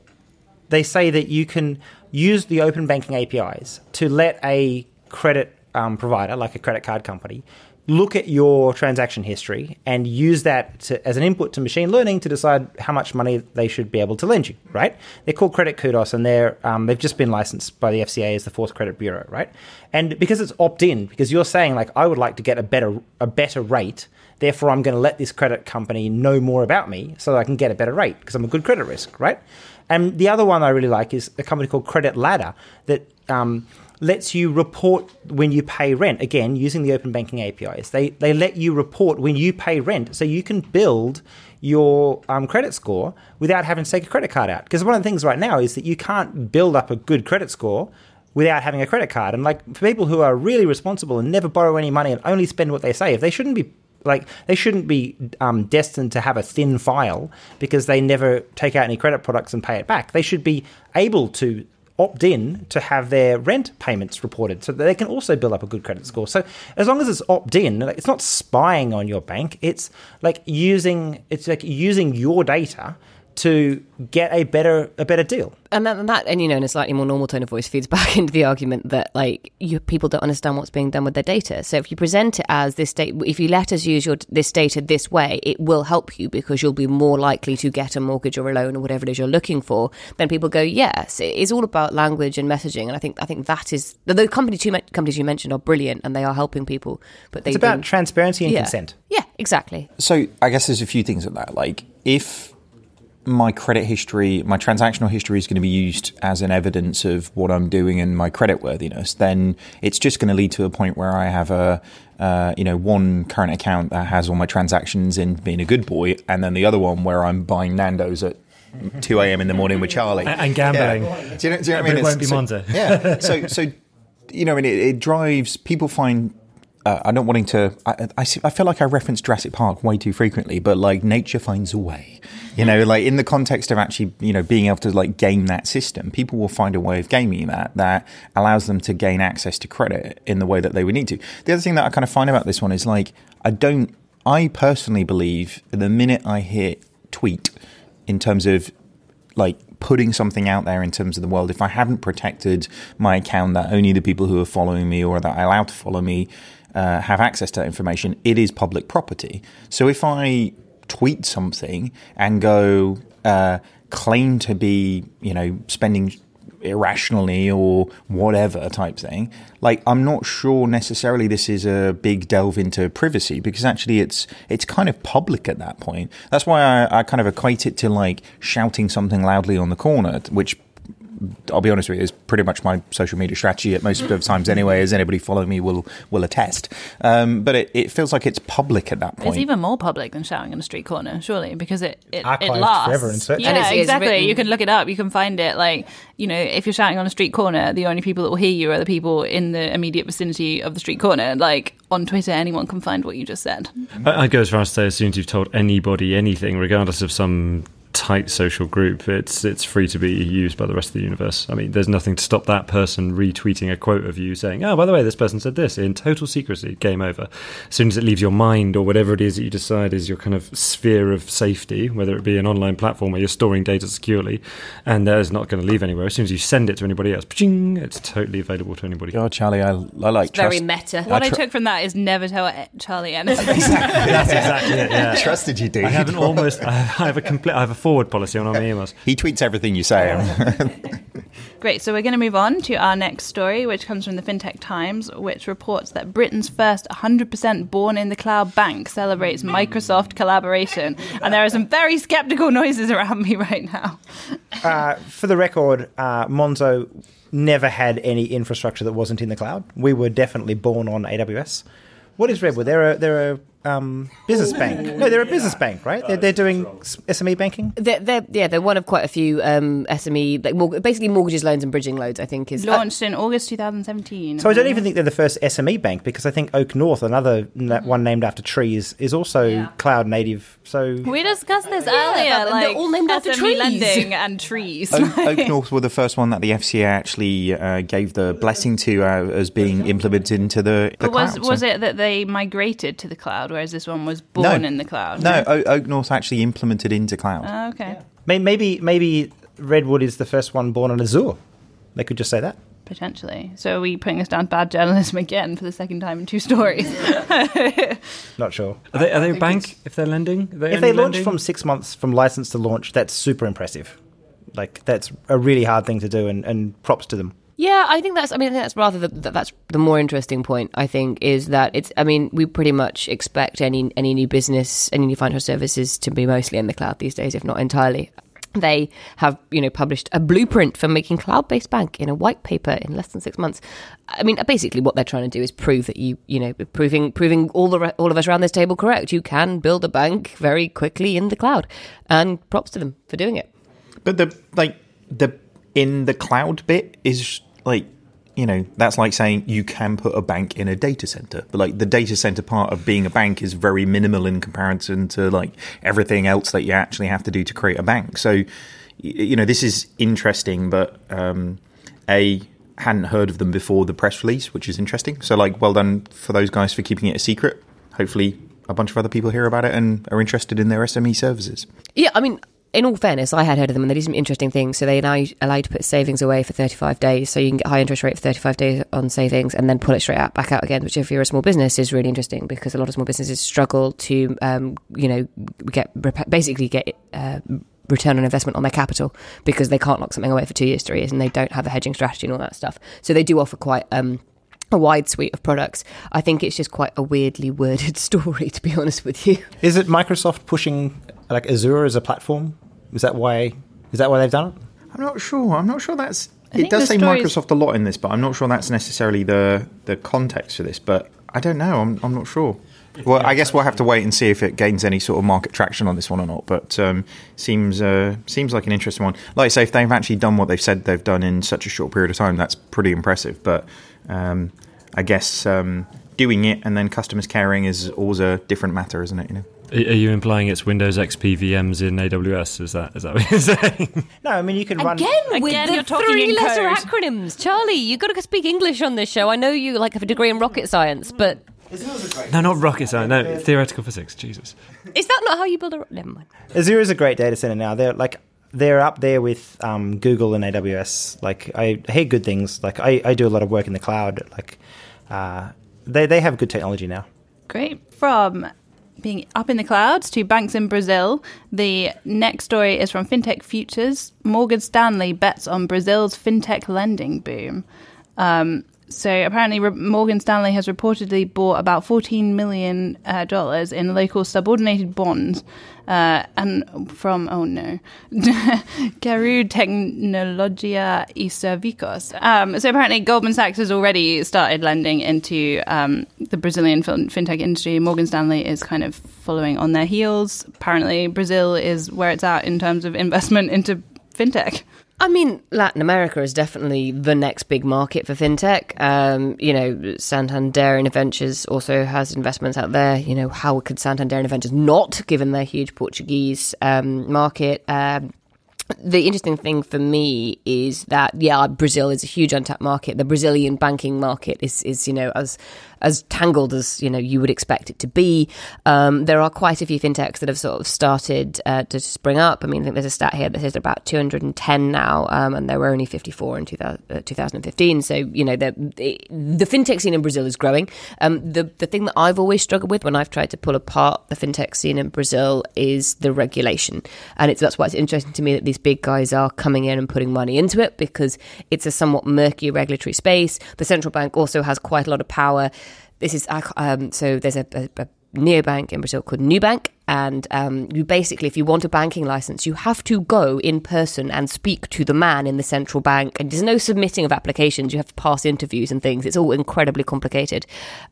they say that you can use the open banking APIs to let a credit um, provider, like a credit card company, look at your transaction history and use that to, as an input to machine learning to decide how much money they should be able to lend you, right? They're called Credit Kudos and they're, um, they've just been licensed by the FCA as the fourth credit bureau, right? And because it's opt in, because you're saying, like, I would like to get a better, a better rate, therefore I'm going to let this credit company know more about me so that I can get a better rate because I'm a good credit risk, right? And the other one I really like is a company called Credit Ladder that um, lets you report when you pay rent. Again, using the open banking APIs, they they let you report when you pay rent, so you can build your um, credit score without having to take a credit card out. Because one of the things right now is that you can't build up a good credit score without having a credit card. And like for people who are really responsible and never borrow any money and only spend what they save, they shouldn't be like they shouldn't be um, destined to have a thin file because they never take out any credit products and pay it back. They should be able to opt in to have their rent payments reported so that they can also build up a good credit score. So as long as it's opt in, it's not spying on your bank. It's like using it's like using your data to get a better a better deal. And that, and that, and you know, in a slightly more normal tone of voice, feeds back into the argument that like you people don't understand what's being done with their data. So if you present it as this data, if you let us use your this data this way, it will help you because you'll be more likely to get a mortgage or a loan or whatever it is you're looking for. Then people go, yes, it is all about language and messaging, and I think I think that is the, the companies you companies you mentioned are brilliant and they are helping people. But they It's about do- transparency and yeah. consent. Yeah, exactly. So I guess there's a few things at that. Like if my credit history, my transactional history is going to be used as an evidence of what I'm doing and my credit worthiness, then it's just going to lead to a point where I have a, uh, you know, one current account that has all my transactions in being a good boy, and then the other one where I'm buying Nando's at 2 a.m. in the morning with Charlie And- and gambling. Yeah. Do you know, do you know what I mean? it won't be so, Monzo. yeah. So, so you know, I mean, it, it drives people find. Uh, I'm not wanting to. I, I, I feel like I reference Jurassic Park way too frequently, but like nature finds a way. You know, like in the context of actually, you know, being able to like game that system, people will find a way of gaming that that allows them to gain access to credit in the way that they would need to. The other thing that I kind of find about this one is like, I don't. I personally believe the minute I hit tweet in terms of like putting something out there in terms of the world, if I haven't protected my account that only the people who are following me or that I allow to follow me uh, have access to that information, it is public property. So if I tweet something and go uh, claim to be, you know, spending irrationally or whatever type thing. Like I'm not sure necessarily this is a big delve into privacy because actually it's it's kind of public at that point. That's why I, I kind of equate it to like shouting something loudly on the corner, which I'll be honest with you, is pretty much my social media strategy at most of times anyway, as anybody following me will will attest. Um, but it, it feels like it's public at that point. It's even more public than shouting on a street corner, surely, because it it, it lasts. forever in search yeah, And it's- it's exactly. written- You can look it up. You can find it. Like you know, if you're shouting on a street corner, the only people that will hear you are the people in the immediate vicinity of the street corner. Like on Twitter, anyone can find what you just said. I- I'd go as far as to say, as soon as you've told anybody anything, regardless of some tight social group, it's it's free to be used by the rest of the universe. I mean, there's nothing to stop that person retweeting a quote of you saying, "Oh, by the way, this person said this in total secrecy." Game over. As soon as it leaves your mind or whatever it is that you decide is your kind of sphere of safety, whether it be an online platform where you're storing data securely, and that is not going to leave anywhere. As soon as you send it to anybody else, ping, it's totally available to anybody. Oh, Charlie, I, I like Very trust- meta. What I, tr- took from that is never tell Charlie anything. That's exactly it. Yeah. trusted you, dude. I have an almost. I have a complete. I have a forward policy on all my emails. He tweets everything you say. Great. So we're going to move on to our next story, which comes from the FinTech Times, which reports that Britain's first 100% born in the cloud bank celebrates Microsoft collaboration. And there are some very skeptical noises around me right now. Uh, for the record, uh, Monzo never had any infrastructure that wasn't in the cloud. We were definitely born on AWS. What is Redwood? They're a they're a um, business bank. No, they're a business bank, right? They're, they're doing s- SME banking. They're, they're, yeah, they're one of quite a few um, SME, like mor- basically mortgages, loans, and bridging loans. I think is uh, Launched in August 2017. So I don't even think they're the first SME bank because I think OakNorth, another na- one named after trees, is also cloud native. So We discussed this earlier, they're all named after trees. lending and trees. Oak, Oak North were the first one that the FCA actually uh, gave the blessing to uh, as being implemented into the, the But was cloud. was so- it that they migrated to the cloud, whereas this one was born in the cloud? No, o- OakNorth actually implemented into cloud. Oh, okay. may- maybe maybe Redwood is the first one born on Azure. They could just say that. Potentially. So are we putting us down bad journalism again for the second time in two stories? Not sure. Are they, are they a bank if they're lending? Are If they launch lending? from six months from license to launch, that's super impressive. Like that's a really hard thing to do, and, and props to them. Yeah, I think that's. I mean, I think that's rather the, that's the more interesting point. I think is that it's. I mean, we pretty much expect any any new business, any new financial services to be mostly in the cloud these days, if not entirely. They have, you know, published a blueprint for making cloud-based bank in a white paper in less than six months. I mean, basically, what they're trying to do is prove that you, you know, proving proving all the all of us around this table correct. You can build a bank very quickly in the cloud, and props to them for doing it. But the like the in the cloud bit is like you know that's like saying you can put a bank in a data center but like the data center part of being a bank is very minimal in comparison to like everything else that you actually have to do to create a bank. So you know this is interesting but um a hadn't heard of them before the press release which is interesting. So like well done for those guys for keeping it a secret. Hopefully a bunch of other people hear about it and are interested in their sme services. Yeah, I mean, in all fairness, I had heard of them and they did some interesting things. So they now allow you to put savings away for 35 days. So you can get high interest rate for 35 days on savings and then pull it straight out back out again, which if you're a small business is really interesting because a lot of small businesses struggle to, um, you know, get basically get uh, return on investment on their capital because they can't lock something away for two years, three years, and they don't have a hedging strategy and all that stuff. So they do offer quite. Um, a wide suite of products. I think it's just quite a weirdly worded story, to be honest with you. Is it Microsoft pushing like Azure as a platform? Is that why? Is that why they've done it? I'm not sure. I'm not sure that's. I It does say story's- Microsoft a lot in this, but I'm not sure that's necessarily the the context for this. But I don't know. I'm I'm not sure. Well, I guess we'll have to wait and see if it gains any sort of market traction on this one or not. But um, seems uh, seems like an interesting one. Like I say, if they've actually done what they've said they've done in such a short period of time, that's pretty impressive. But um, I guess um, doing it and then customers caring is always a different matter, isn't it? You know. Are are you implying it's Windows XP VMs in AWS? Is that is that what you're saying? No, I mean you can run. Again, with Again, the you're talking three-letter acronyms, Charlie. You've got to speak English on this show. I know you like have a degree in rocket science, but no, not rocket science. No, theoretical physics. Jesus. is that not how you build a? ro- Never mind. Azure is a great data center now. They're like they're up there with um, Google and AWS. Like I hear good things. Like I, I do a lot of work in the cloud. Like uh, they they have good technology now. Great. From being up in the clouds to banks in Brazil, the next story is from FinTech Futures. Morgan Stanley bets on Brazil's fintech lending boom. Um, so apparently, Re- Morgan Stanley has reportedly bought about fourteen million uh, in local subordinated bonds, uh, and from oh no, Caru Tecnologia y Servicos. Um, so apparently, Goldman Sachs has already started lending into um, the Brazilian fin- fintech industry. Morgan Stanley is kind of following on their heels. Apparently, Brazil is where it's at in terms of investment into fintech. I mean, Latin America is definitely the next big market for fintech. Um, you know, Santander InnoVentures also has investments out there. You know, how could Santander InnoVentures not, given their huge Portuguese um, market? Um, the interesting thing for me is that yeah, Brazil is a huge untapped market. The Brazilian banking market is is you know as as tangled as you know you would expect it to be. Um, there are quite a few fintechs that have sort of started uh, to spring up. I mean, I think there's a stat here that says about 210 now, um, and there were only 54 in 2000, uh, 2015. So you know the the fintech scene in Brazil is growing. Um, the the thing that I've always struggled with when I've tried to pull apart the fintech scene in Brazil is the regulation, and it's that's why it's interesting to me that these big guys are coming in and putting money into it because it's a somewhat murky regulatory space. The central bank also has quite a lot of power. This is um, so there's a, a, a neobank in Brazil called Nubank, and um, you basically, if you want a banking license, you have to go in person and speak to the man in the central bank. And there's no submitting of applications; you have to pass interviews and things. It's all incredibly complicated.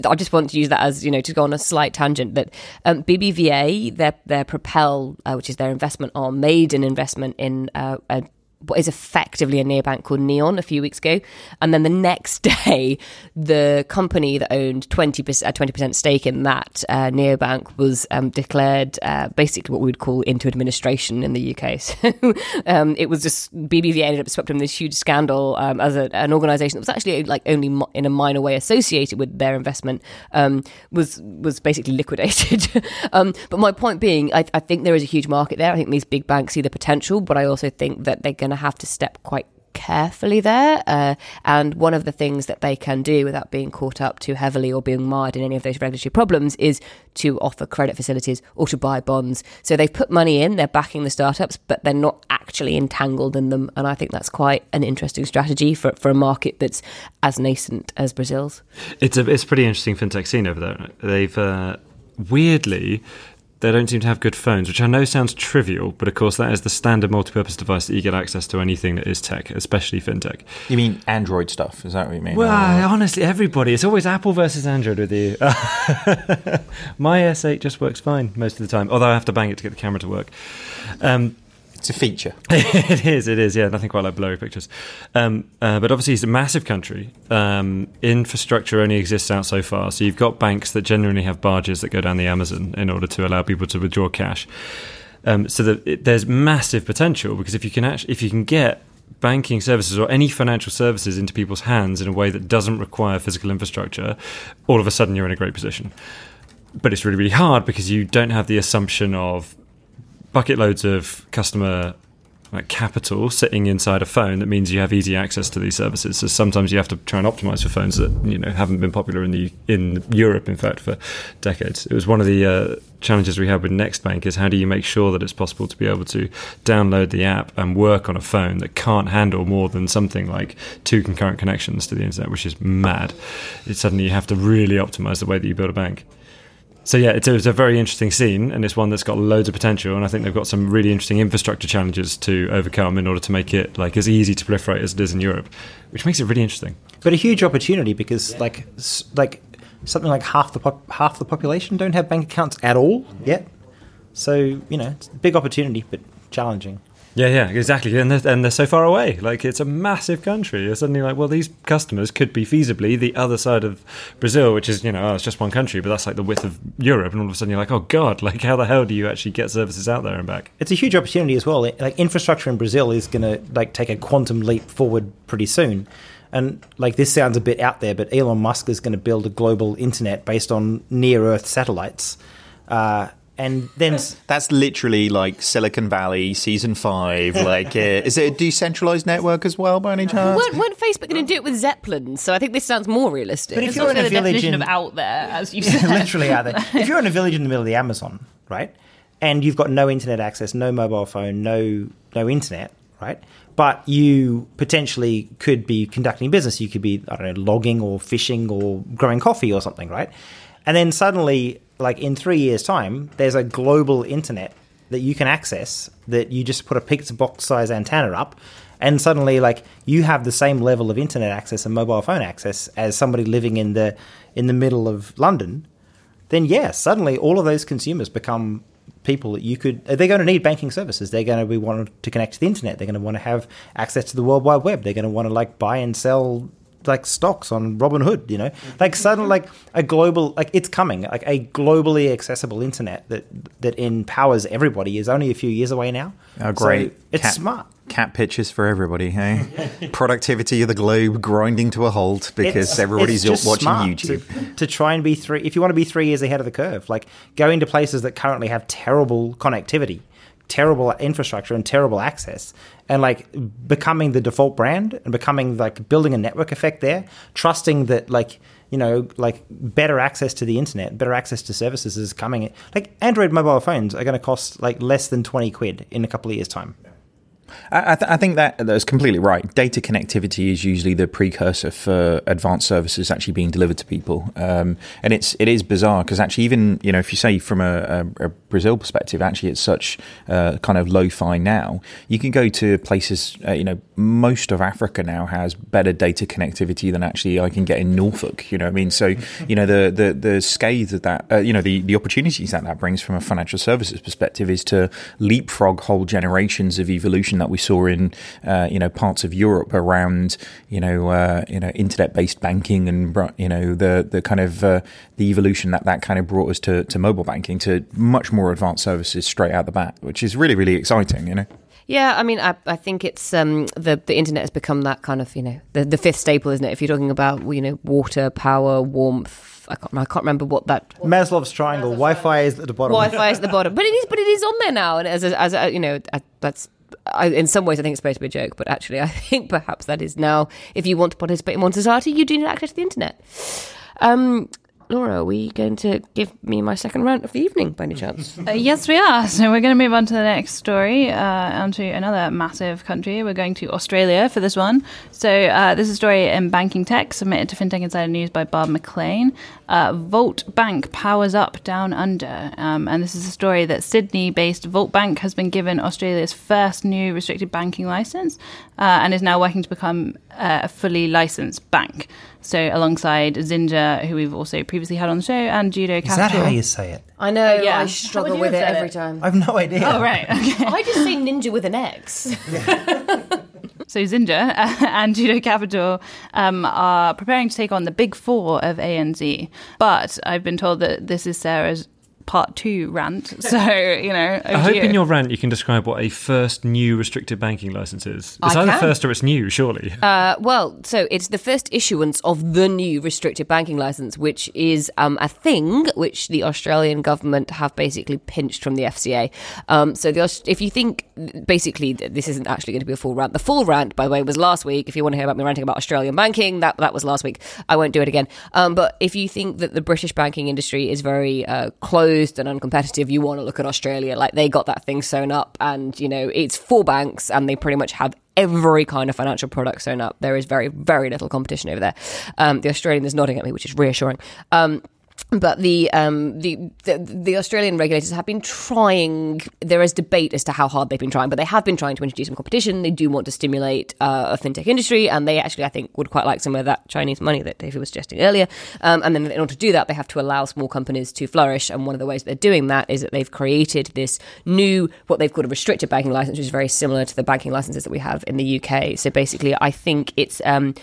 I just want to use that as you know to go on a slight tangent. That um, BBVA, their their Propel, uh, which is their investment arm, made an investment in uh, a what is effectively a neobank called Neon a few weeks ago, and then the next day, the company that owned twenty percent twenty percent stake in that uh, neobank was um, declared uh, basically what we would call into administration in the UK. So um, it was just BBVA ended up swept in this huge scandal um, as a, an organisation that was actually like only mo- in a minor way associated with their investment um, was was basically liquidated. um, but my point being, I, I think there is a huge market there. I think these big banks see the potential, but I also think that they're going to have to step quite carefully there. Uh, and one of the things that they can do without being caught up too heavily or being mired in any of those regulatory problems is to offer credit facilities or to buy bonds. So they've put money in, they're backing the startups, but they're not actually entangled in them. And I think that's quite an interesting strategy for, for a market that's as nascent as Brazil's. It's a it's pretty interesting fintech scene over there. They've uh, weirdly they don't seem to have good phones, which I know sounds trivial, but of course that is the standard multi-purpose device that you get access to anything that is tech, especially fintech. You mean Android stuff? Is that what you mean? Well, honestly, everybody. It's always Apple versus Android with you. My S8 just works fine most of the time, although I have to bang it to get the camera to work. Um, it's a feature. it is, it is, yeah. Nothing quite like blurry pictures. Um, uh, but obviously, it's a massive country. Um, infrastructure only exists out so far. So you've got banks that generally have barges that go down the Amazon in order to allow people to withdraw cash. Um, so that it, there's massive potential because if you can actually, if you can get banking services or any financial services into people's hands in a way that doesn't require physical infrastructure, all of a sudden you're in a great position. But it's really, really hard because you don't have the assumption of bucket loads of customer like capital sitting inside a phone that means you have easy access to these services. So sometimes you have to try and optimize for phones that you know haven't been popular in the in Europe, in fact, for decades. It was one of the uh, challenges we had with Nextbank is how do you make sure that it's possible to be able to download the app and work on a phone that can't handle more than something like two concurrent connections to the internet, which is mad. It suddenly you have to really optimize the way that you build a bank. So yeah, it's a, it's a very interesting scene, and it's one that's got loads of potential. And I think they've got some really interesting infrastructure challenges to overcome in order to make it like as easy to proliferate as it is in Europe, which makes it really interesting. but a huge opportunity because like like something like half the half the population don't have bank accounts at all yet. So you know, it's a big opportunity, but challenging. Yeah, yeah, exactly. And they're, and they're so far away. Like it's a massive country. You're suddenly like, well, these customers could be feasibly the other side of Brazil, which is you know, oh, it's just one country, but that's like the width of Europe. And all of a sudden you're like, oh god, like how the hell do you actually get services out there and back? It's a huge opportunity as well. Like infrastructure in Brazil is going to like take a quantum leap forward pretty soon. And like this sounds a bit out there, but Elon Musk is going to build a global internet based on near Earth satellites. Uh, and then That's literally like Silicon Valley season five. Like, uh, is it a decentralized network as well, by any chance? Weren't, weren't Facebook going to do it with Zeppelins? So I think this sounds more realistic. But if It's you're in a village definition in of out there, as you said. literally out there. If you're in a village in the middle of the Amazon, right, and you've got no internet access, no mobile phone, no no internet, right, but you potentially could be conducting business. You could be I don't know logging or fishing or growing coffee or something, right? And then suddenly, like in three years' time, there's a global internet that you can access that you just put a pizza box size antenna up and suddenly like you have the same level of internet access and mobile phone access as somebody living in the in the middle of London then yeah, suddenly all of those consumers become people that you could. They're going to need banking services. They're going to be wanting to connect to the internet. They're going to want to have access to the World Wide Web. They're going to want to like buy and sell like stocks on Robinhood. You know, like suddenly like a global like it's coming. Like a globally accessible internet that that empowers everybody is only a few years away now. Oh, So great. it's Cat- smart. Cat pitches for everybody, hey? Productivity of the globe grinding to a halt because It's- everybody's it's just watching YouTube. to, to try and be three. If you want to be three years ahead of the curve, like going to places that currently have terrible connectivity, terrible infrastructure, and terrible access, and like becoming the default brand and becoming like building a network effect there, trusting that like you know like better access to the internet, better access to services is coming. Like Android mobile phones are going to cost like less than twenty quid in a couple of years' time. I, th- I think that that's completely right. Data connectivity is usually the precursor for advanced services actually being delivered to people, um, and it's it is bizarre because actually even you know if you say from a, a, a Brazil perspective, actually it's such uh, kind of lo-fi now. You can go to places, uh, you know, most of Africa now has better data connectivity than actually I can get in Norfolk. You know, I mean, so you know the the the scathe of that, uh, you know, the the opportunities that that brings from a financial services perspective is to leapfrog whole generations of evolution that we saw in uh, you know parts of Europe around you know uh, you know internet based banking and you know the the kind of uh, the evolution that that kind of brought us to, to mobile banking to much more advanced services straight out the bat, which is really really exciting. You know. Yeah, I mean, I, I think it's um, the the internet has become that kind of you know the, the fifth staple, isn't it? If you're talking about you know water, power, warmth, I can't I can't remember what that Maslow's triangle. Wi-Fi is at the bottom. Wi-Fi is at the bottom, but it is but it is on there now, and as a, as a, you know I, that's. I, in some ways, I think it's supposed to be a joke, but actually, I think perhaps that is now. If you want to participate in modern society, you do need access to the internet. Um, Laura, are we going to give me my second rant of the evening by any chance? Uh, yes, we are. So we're going to move on to the next story, uh, onto another massive country. We're going to Australia for this one. So uh, this is a story in banking tech submitted to FinTech Insider News by Bob McLean. Uh, Volt Bank powers up down under, um, and this is a story that Sydney-based Volt Bank has been given Australia's first new restricted banking license, uh, and is now working to become uh, a fully licensed bank. So alongside Xinja, who we've also previously had on the show, and Judo Is that how you say it? I know, yeah. I struggle with it every it? time. I've no idea. Oh right, okay. I just say ninja with an X. So Xinja and Judo Capital um, are preparing to take on the big four of ANZ. But I've been told that this is Sarah's part two rant. So, you know, I hope in your rant you can describe what a first new restricted banking license is. It's I either can. first or it's new, surely. Uh, well, so it's the first issuance of the new restricted banking license, which is um, a thing which the Australian government have basically pinched from the FCA. Um, so the, if you think basically this isn't actually going to be a full rant, the full rant, by the way, was last week. If you want to hear about me ranting about Australian banking, that that was last week. I won't do it again. Um, but if you think that the British banking industry is very uh, closed and uncompetitive, you want to look at Australia. Like they got that thing sewn up, and you know it's four banks, and they pretty much have every kind of financial product sewn up. There is very, very little competition over there. Um, the Australian is nodding at me, which is reassuring. Um, but the, um, the the the Australian regulators have been trying. There is debate as to how hard they've been trying, but they have been trying to introduce some competition. They do want to stimulate uh, a fintech industry, and they actually, I think, would quite like some of that Chinese money that David was suggesting earlier. Um, and then, in order to do that, they have to allow small companies to flourish. And one of the ways they're doing that is that they've created this new, what they've called a restricted banking license, which is very similar to the banking licenses that we have in the UK. So basically, I think it's um,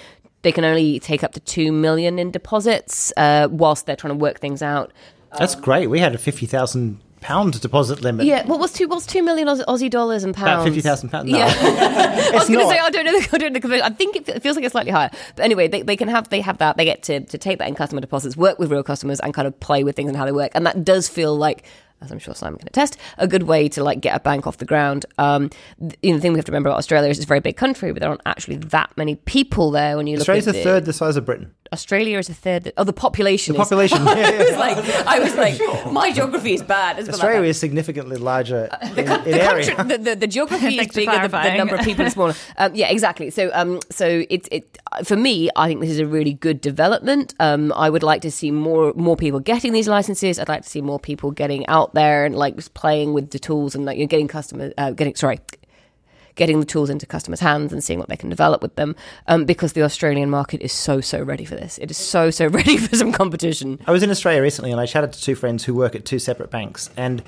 they can only take up to two million in deposits uh, whilst they're trying to work things out. That's great. We had a fifty thousand pound deposit limit. Yeah, what was two? What's two million Aussie, Aussie dollars and pounds? About fifty thousand pounds. No. Yeah, I was going to say I don't know. The, I don't know the conversion. I think it, it feels like it's slightly higher. But anyway, they, they can have they have that. They get to, to take that in customer deposits, work with real customers, and kind of play with things and how they work. And that does feel like. As I'm sure Simon can attest, a good way to like get a bank off the ground. Um, th- you know, the thing we have to remember about Australia is it's a very big country, but there aren't actually that many people there. When you look Australia's at a the- third the size of Britain. Australia is a third. Oh, the population. The is- population. yeah, I was like, I was like, my geography is bad. Let's put it like Australia that. is significantly larger in, in the, area. country, the, the, the geography is bigger, the, the number of people is smaller. Um, yeah, exactly. So, um, so it, it for me, I think this is a really good development. Um, I would like to see more more people getting these licenses. I'd like to see more people getting out there and like playing with the tools and like you know, getting customers, uh, getting sorry. Getting the tools into customers' hands and seeing what they can develop with them, um, because the Australian market is so so ready for this. It is so so ready for some competition. I was in Australia recently and I chatted to two friends who work at two separate banks, and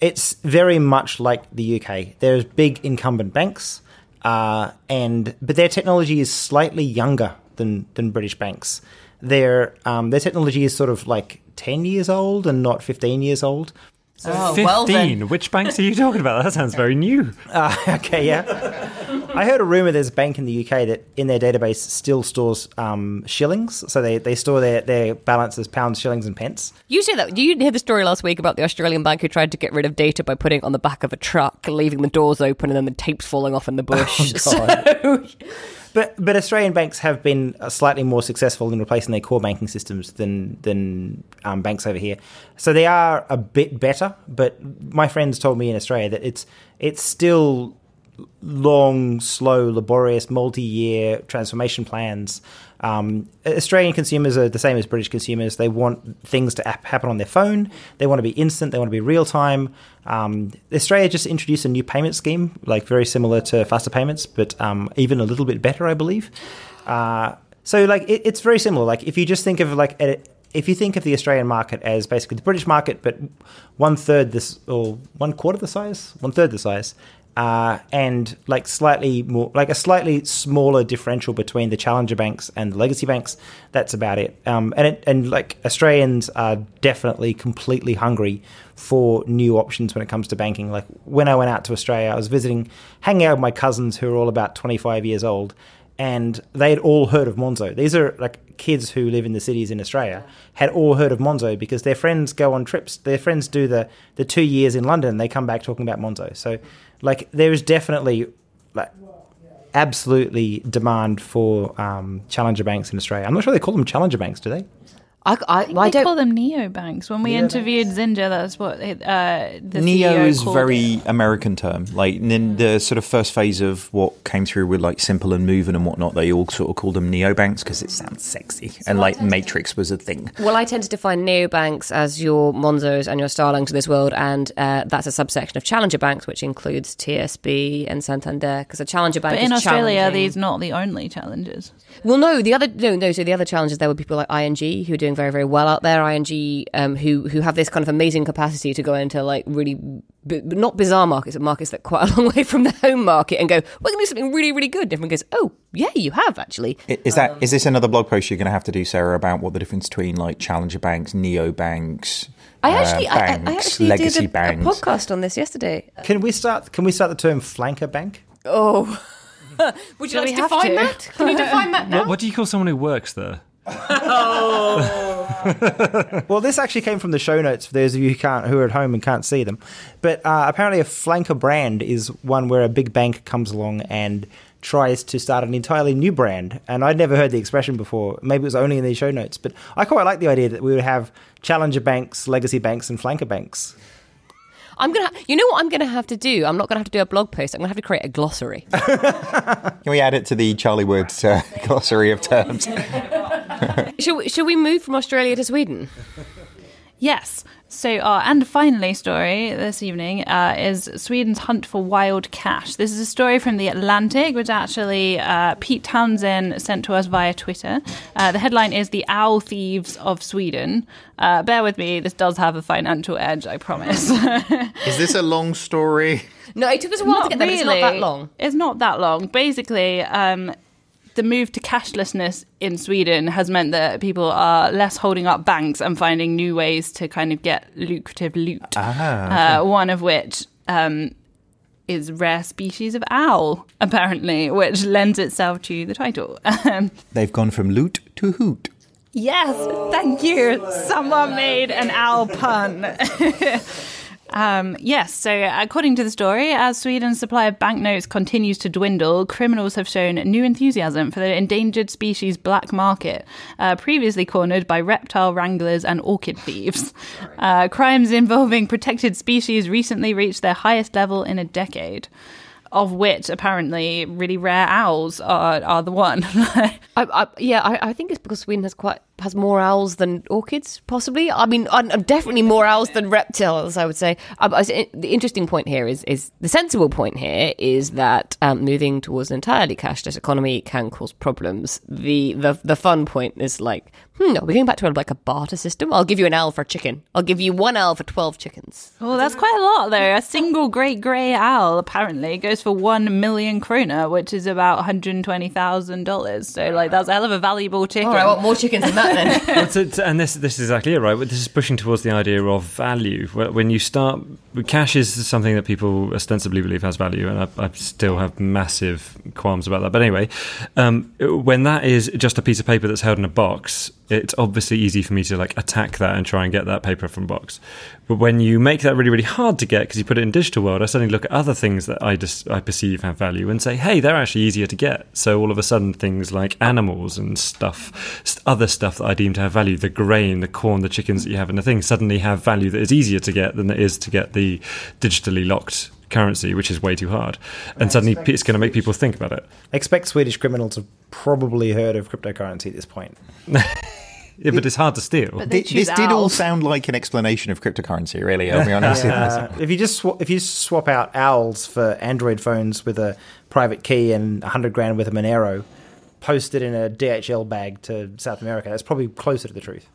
it's very much like the UK. There's big incumbent banks, uh, and but their technology is slightly younger than than British banks. Their um, their technology is sort of like ten years old and not fifteen years old. Oh, 15. Which banks are you talking about? That sounds very new. Uh, okay, yeah. I heard a rumor there's a bank in the UK that in their database still stores um, shillings, so they, they store their, their balance as pounds, shillings, and pence. You say that. You hear the story last week about the Australian bank who tried to get rid of data by putting it on the back of a truck, leaving the doors open, and then the tapes falling off in the bush. So- But but Australian banks have been uh, slightly more successful in replacing their core banking systems than than um, banks over here. So they are a bit better. But my friends told me in Australia that it's it's still long, slow, laborious, multi-year transformation plans. Um, Australian consumers are the same as British consumers. They want things to happen on their phone. They want to be instant. They want to be real time. Um, Australia just introduced a new payment scheme, like very similar to faster payments, but um, even a little bit better, I believe. Uh, so, like, it, it's very similar. Like, if you just think of like a, if you think of the Australian market as basically the British market, but one third this or one quarter the size, one third the size, uh, and like slightly more, like a slightly smaller differential between the challenger banks and the legacy banks. That's about it. Um, and it, and like Australians are definitely completely hungry for new options when it comes to banking. Like when I went out to Australia, I was visiting, hanging out with my cousins who are all about twenty five years old and they had all heard of Monzo. These are like kids who live in the cities in Australia had all heard of Monzo because their friends go on trips. Their friends do the the two years in London. They come back talking about Monzo. So, like, there is definitely like absolutely demand for um, challenger banks in Australia. I'm not sure they call them challenger banks, do they? I, I, well, I I don't. call them neo banks. When we interviewed Xinja, that's what it, uh, the Neo CEO is called very it. American term. Like in the sort of first phase of what came through with like Simple and Moven and whatnot, they all sort of called them neo banks because it sounds sexy. and like Matrix was a thing. Well, I tend to define neo banks as your Monzos and your Starlings of this world, and uh, that's a subsection of challenger banks, which includes TSB and Santander. Because a challenger bank But is in Australia, challenging- these not the only challenges. Well, no, the other no, no. So the other challenges there were people like ING who are doing very, very well out there. ING um, who who have this kind of amazing capacity to go into like really b- not bizarre markets, but markets that are quite a long way from the home market and go, we're going to do something really, really good. Everyone goes, oh yeah, you have actually. I- Is that is this another blog post you're going to have to do, Sarah, about what the difference between like challenger banks, neo banks, I uh, actually, I, I- I banks, actually legacy did a, a banks? podcast on this yesterday. Can we start? Can we start the term flanker bank? Oh. Would you Do like to define to? that? Can you define that now? What, what do you call someone who works there? Well, this actually came from the show notes for those of you who can't, who are at home and can't see them. But uh, apparently, a flanker brand is one where a big bank comes along and tries to start an entirely new brand. And I'd never heard the expression before. Maybe it was only in these show notes, but I quite like the idea that we would have challenger banks, legacy banks, and flanker banks. I'm gonna. You know what I'm gonna have to do? I'm not gonna have to do a blog post. I'm gonna have to create a glossary. Can we add it to the Charlie Woods uh, glossary of terms? should we, should we move from Australia to Sweden? Yes. So, our and finally story this evening uh, is Sweden's hunt for wild cash. This is a story from the Atlantic, which actually uh, Pete Townsend sent to us via Twitter. Uh, the headline is "The Owl Thieves of Sweden." Uh, bear with me; this does have a financial edge, I promise. Is this a long story? No, it took us a while to get there. but It's not that long. It's not that long. Basically, um, the move to cashlessness in Sweden has meant that people are less holding up banks and finding new ways to kind of get lucrative loot. uh, one of which um, is rare species of owl, apparently, which lends itself to the title. Um, They've gone from loot to hoot. Yes, thank you. Someone made an owl pun. Um, yes, so according to the story, as Sweden's supply of banknotes continues to dwindle, criminals have shown new enthusiasm for the endangered species black market, uh, previously cornered by reptile wranglers and orchid thieves. Uh, crimes involving protected species recently reached their highest level in a decade. Of which apparently really rare owls are, are the one. I, I, yeah, I, I think it's because Sweden has quite has more owls than orchids, possibly. I mean, uh, definitely more owls than reptiles. I would say. Um, the interesting point here is is the sensible point here is that um, moving towards an entirely cashless economy can cause problems. The the the fun point is like, hmm, are we going back to a, like a barter system? I'll give you an owl for a chicken. I'll give you one owl for twelve chickens. Oh, that's quite a lot, though. A single great grey owl apparently goes for one million krona, which is about one hundred twenty thousand dollars. So, like, that's a hell of a valuable chicken. All right, I want more chickens than that then. Well, to- to- and this this is exactly it, right? This is pushing towards the idea of value. When you start, cash is something that people ostensibly believe has value, and I, I still have massive qualms about that. But anyway, um, when that is just a piece of paper that's held in a box, it's obviously easy for me to like attack that and try and get that paper from box. But when you make that really, really hard to get because you put it in digital world, I suddenly look at other things that I just I perceive have value and say, hey, they're actually easier to get. So all of a sudden, things like animals and stuff, other stuff that I deem to have value, the grain, the corn, the chickens that you have in the thing, suddenly have value that is easier to get than it is to get the digitally locked currency, which is way too hard. And suddenly, it's going to make people think about it. Expect Swedish criminals have probably heard of cryptocurrency at this point. Yeah, but it's hard to steal. But they Th- choose This did all sound like an explanation of cryptocurrency, really. I'll be honest. Uh, if you just swa- if you swap out owls for Android phones with a private key and hundred grand worth of Monero, posted in a DHL bag to South America, that's probably closer to the truth.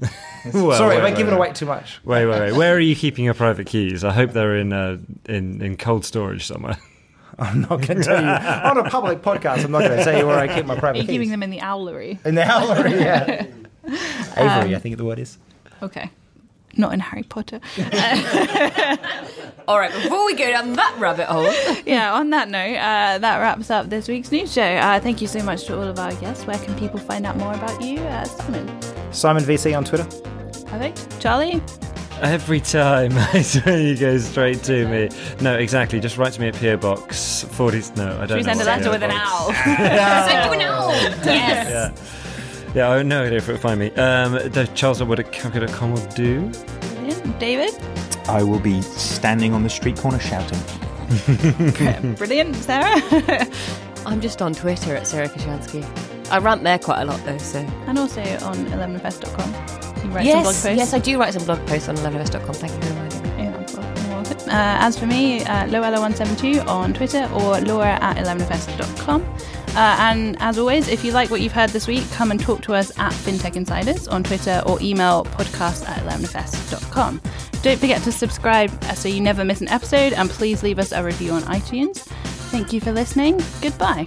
Well, Sorry, wait, am I wait, giving wait. away too much? Wait, wait, wait. Where are you keeping your private keys? I hope they're in uh, in in cold storage somewhere. I'm not going to tell you on a public podcast. I'm not going to tell you where I keep my Are private you keeping keys. them in the owlery? In the owlery, yeah. Avery, I think the word is. Okay. Not in Harry Potter. All right, before we go down that rabbit hole, yeah, on that note, uh, that wraps up this week's news show. Uh, thank you so much to all of our guests. Where can people find out more about you, uh, Simon? Simon VC on Twitter. Perfect. Charlie? Every time, I swear you go straight to me. No, exactly. Just write to me at PO Box 40. No, I don't Should we know. send a letter PO with an Box- owl? send you an owl. Yes. Yeah, I have no idea if it'll find me. Um, the Charles Wood at calcutta.com will do. Brilliant. David? I will be standing on the street corner shouting. Brilliant. Sarah? I'm just on Twitter at Sarah Kocianski. I rant there quite a lot though, so. and also on 11fs.com. You write yes, some blog posts. yes, I do write some blog posts on 11fs.com. Thank you for reminding me. Yeah, well, you're welcome. Uh, as for me, uh, LoElla172 on Twitter or laura at 11fs.com. Uh, and as always, if you like what you've heard this week, come and talk to us at FinTech Insiders on Twitter or email podcast at 11fs.com. Don't forget to subscribe uh, so you never miss an episode, and please leave us a review on iTunes. Thank you for listening. Goodbye.